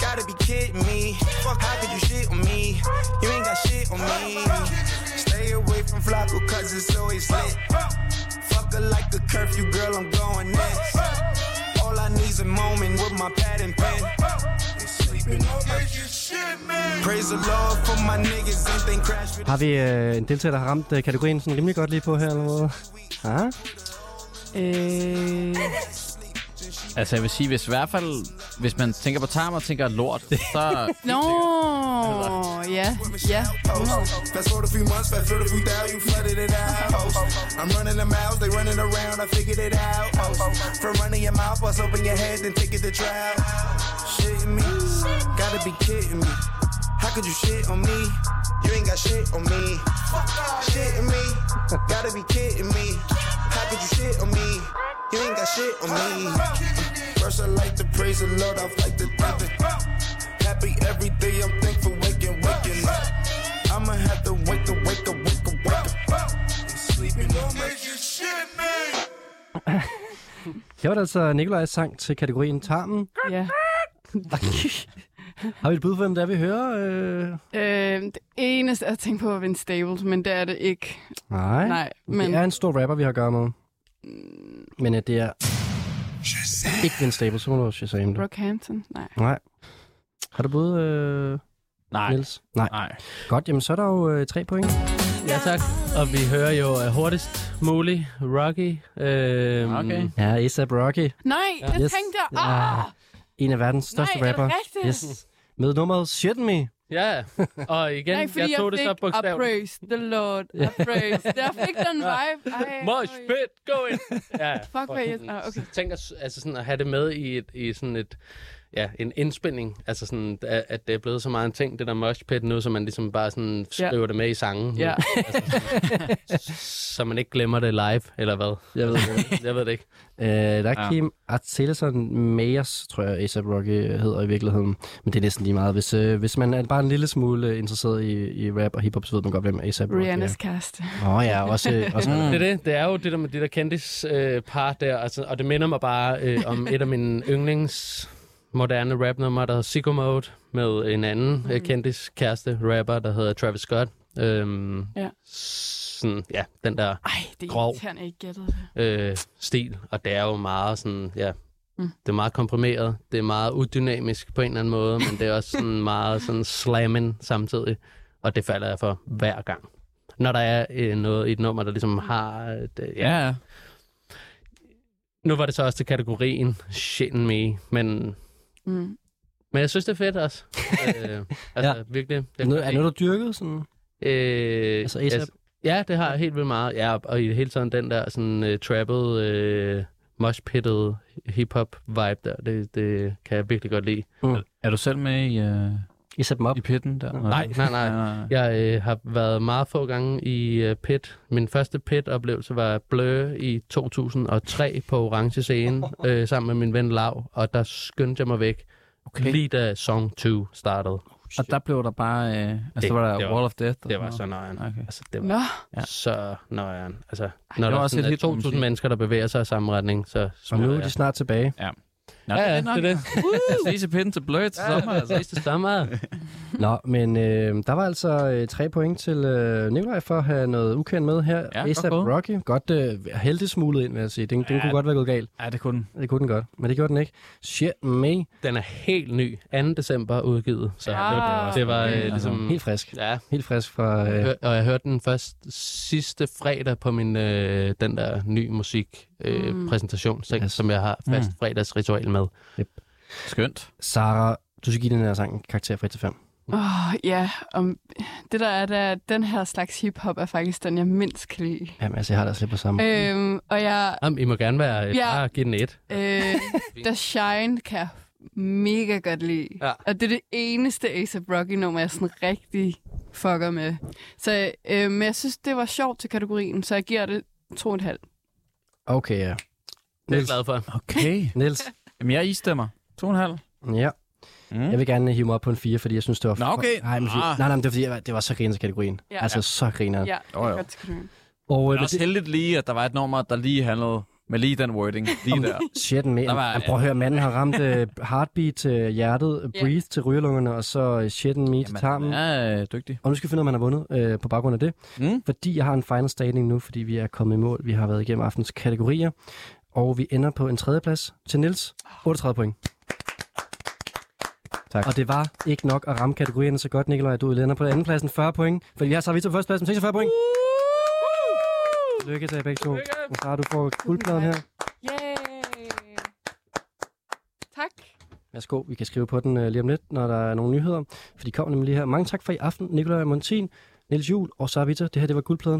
Gotta be kidding me. How could you shit on me? You ain't got shit on me. Stay away from Flacco cause it's always lit. Fuck her like a curfew, girl, I'm going next. All I need's a moment with my pad and pen. Sleeping on Praise the Lord for my niggas, anything crash with Har vi øh, en deltager, der har ramt øh, kategorien sådan rimelig godt lige på her, eller hvad? Ah? øh, Altså, jeg vil sige, hvis i hvert fald, hvis man tænker på tarm og tænker lort, så... Nå, ja, ja. Fast forward a few months, fast forward a few you flooded it out. I'm running them out, they running around, I figured it out. From running your mouth, bust open your head, then take it to trial. Shitting me, gotta be kidding me. How could you shit on me? You ain't got shit on me. Shitting me, gotta be kidding me. How could you shit on me? You ain't got shit on me. First I like to praise the Lord, I like to thank it. Happy every day, I'm thankful, waking, waking up. I'ma have to wake up, wake up, wake up, wake up. Sleeping on make you shit, man. Det var da altså Nikolajs sang til kategorien tarmen. ja. Har vi et bud på, hvem det er, vi hører? Øh... Øh, det eneste, jeg tænkte på, var Vince Staples, men det er det ikke. Nej. Nej, Men... Det er en stor rapper, vi har at gøre med. Men øh, det er ikke Vince Staples, så må du Shazam. Brockhampton? Nej. Nej. Har du bud, øh, Nej. Niels? Nej. Nej. Godt, jamen så er der jo øh, tre point. Ja, tak. Og vi hører jo uh, hurtigst muligt Rocky. Øhm, Okay. Ja, A$AP Rocky. Nej, Ja. det Yes. tænkte jeg. Ja. Ah, En af verdens største nej, er det rapper. rigtigt? Yes. Med nummeret Shit Me. Ja, og igen, Nej, jeg tog det fik så bogstaveligt. Praise the Lord. I praise. Jeg fik den vibe. Ej, Mosh pit, go in! Ja, Fuck, hvor jeg... Nå, okay. Tænk at, altså sådan at have det med i, et, i sådan et, ja, en indspilning. Altså sådan, at, at det er blevet så meget en ting, det der mosh pit nu, så man ligesom bare sådan Ja. skriver det med i sangen. Ja. Altså sådan, så man ikke glemmer det live, eller hvad? Jeg ved det. Jeg ved det ikke. Øh, der er Ja. Kim Arteleson Mayers, tror jeg, A$AP Rocky hedder i virkeligheden. Men det er næsten lige meget. Hvis, øh, hvis man er bare en lille smule interesseret i, i rap og hiphop, så ved man godt, hvem A$AP Rocky Rihannas er. kæreste. Åh oh, ja, også... også Mm. Det er det. Det er jo det der med det der kendis øh, par der, altså, og det minder mig bare øh, om et af mine yndlings moderne rapnumre, der hedder Sicko Mode, med en anden mm. øh, kendis kæreste rapper, der hedder Travis Scott. Øhm, Ja. Sådan, ja, den der Ej, det er Grov. ikke gættede det. øh, stil, og det er jo meget sådan, ja, Mm. mm. det er meget komprimeret, det er meget udynamisk på en eller anden måde, men det er også sådan meget sådan slamming samtidig, og det falder jeg for hver gang. Når der er øh, noget i et nummer, der ligesom har... øh, Det, ja. Ja, ja. Nu var det så også til kategorien Shit Me, men, Mm. men jeg synes, det er fedt også. øh, altså, ja. virkelig. Det Er, noget, er noget, du dyrket? Sådan? Øh, Altså A$AP? ja, det har jeg helt vildt meget. Ja, og i det hele taget den der sådan uh, trapped, uh, moshpitted hip-hop vibe der, det, det kan jeg virkelig godt lide. Er du selv med i, uh, I sætter dem op? i pitten der? Nej, nej, nej. nej. Jeg øh, har været meget få gange i uh, pit. Min første pit-oplevelse var Blø i 2003 på Orange Scene, øh, sammen med min ven Lav, og der skyndte jeg mig væk, Okay. lige da Song 2 startede. Og der blev der bare... Øh, altså, Det- var der det var- Wall of Death? og Det var så nøjeren. Okay. Altså, det var Nå, Ja. så nøjeren. Altså, det når var der også sådan et er hit på 2.000 musik. mennesker, der bevæger sig i samme retning, så Og smutter nu er jeg. de snart tilbage. Nå, Ja, det er det. Skal lige se pinden til Blur til sommer. Altså. Sidste sommer. Nå, men øh, der var altså øh, tre point til øh, Nikolaj for at have noget ukendt med her. Ja, godt A$AP gået. Rocky. Godt øh, heldigt smuglet ind, vil jeg sige. Den, den Ja. kunne godt være gået galt. Ja, det kunne den. Det kunne den godt, men det gjorde den ikke. Shit me. Den er helt ny. 2. december udgivet. Så Ja, det, var, det var øh, ligesom... Helt frisk. Ja, Helt frisk fra... Øh, hør, og jeg hørte den først sidste fredag på min øh, den der ny musik øh, Mm. præsentation, som jeg har fast Mm. fredagsritual med. Skønt. Sara, du skal give den her sang en karakter fra 1 til 5. Åh, ja, om, det der er, der, er, den her slags hiphop er faktisk den, jeg mindst kan lide. Jamen, altså, jeg har det altså lidt på samme. Øhm, og jeg, Jamen, I må gerne være Ja. bare give den et. øh, The Shine kan jeg mega godt lide. Ja. Og det er det eneste A$AP Rocky-nummer, jeg sådan rigtig fucker med. Så øh, men jeg synes, det var sjovt til kategorien, så jeg giver det to og en halv. Okay, ja. Det er jeg glad for. Okay. Niels. Jamen, jeg istemmer. To og en halv. Ja. Mm. Jeg vil gerne hive mig op på en 4, fordi jeg synes, det var... Nå, okay. Nej, men, Ah. nej, nej, det var, fordi jeg, det var så griner til kategorien. Ja. altså, så griner. Ja, det Jo, er jo. godt. Og Det øh, er også heldigt lige, at der var et nummer, der lige handlede med lige den wording. Lige der. Shit, man. Der var- prøv at høre, manden har ramt uh, heartbeat til hjertet, uh, Ja. breathe til rygerlungerne, og så uh, shit and me til tarmen. øh, dygtig. Og nu skal vi finde ud af, om han har vundet uh, på baggrund af det. Mm. Fordi jeg har en final standing nu, fordi vi er kommet i mål. Vi har været igennem aftens kategorier. Og vi ender på en tredjeplads til Nils. 38 point. Tak. Og det var ikke nok at ramme kategorierne så godt, Nikolaj. Du lander på andenpladsen 40 point. Fordi vi har så vidt på førstepladsen 46 point. Lykke til jer begge to. Og så har du får guldpladen her. Yay! Tak. Værsgo, vi kan skrive på den uh, lige om lidt, når der er nogle nyheder. For de kommer nemlig lige her. Mange tak for i aften, Nikolaj Montin, Niels Juhl og Sara Vita. Det her, det var guldpladen.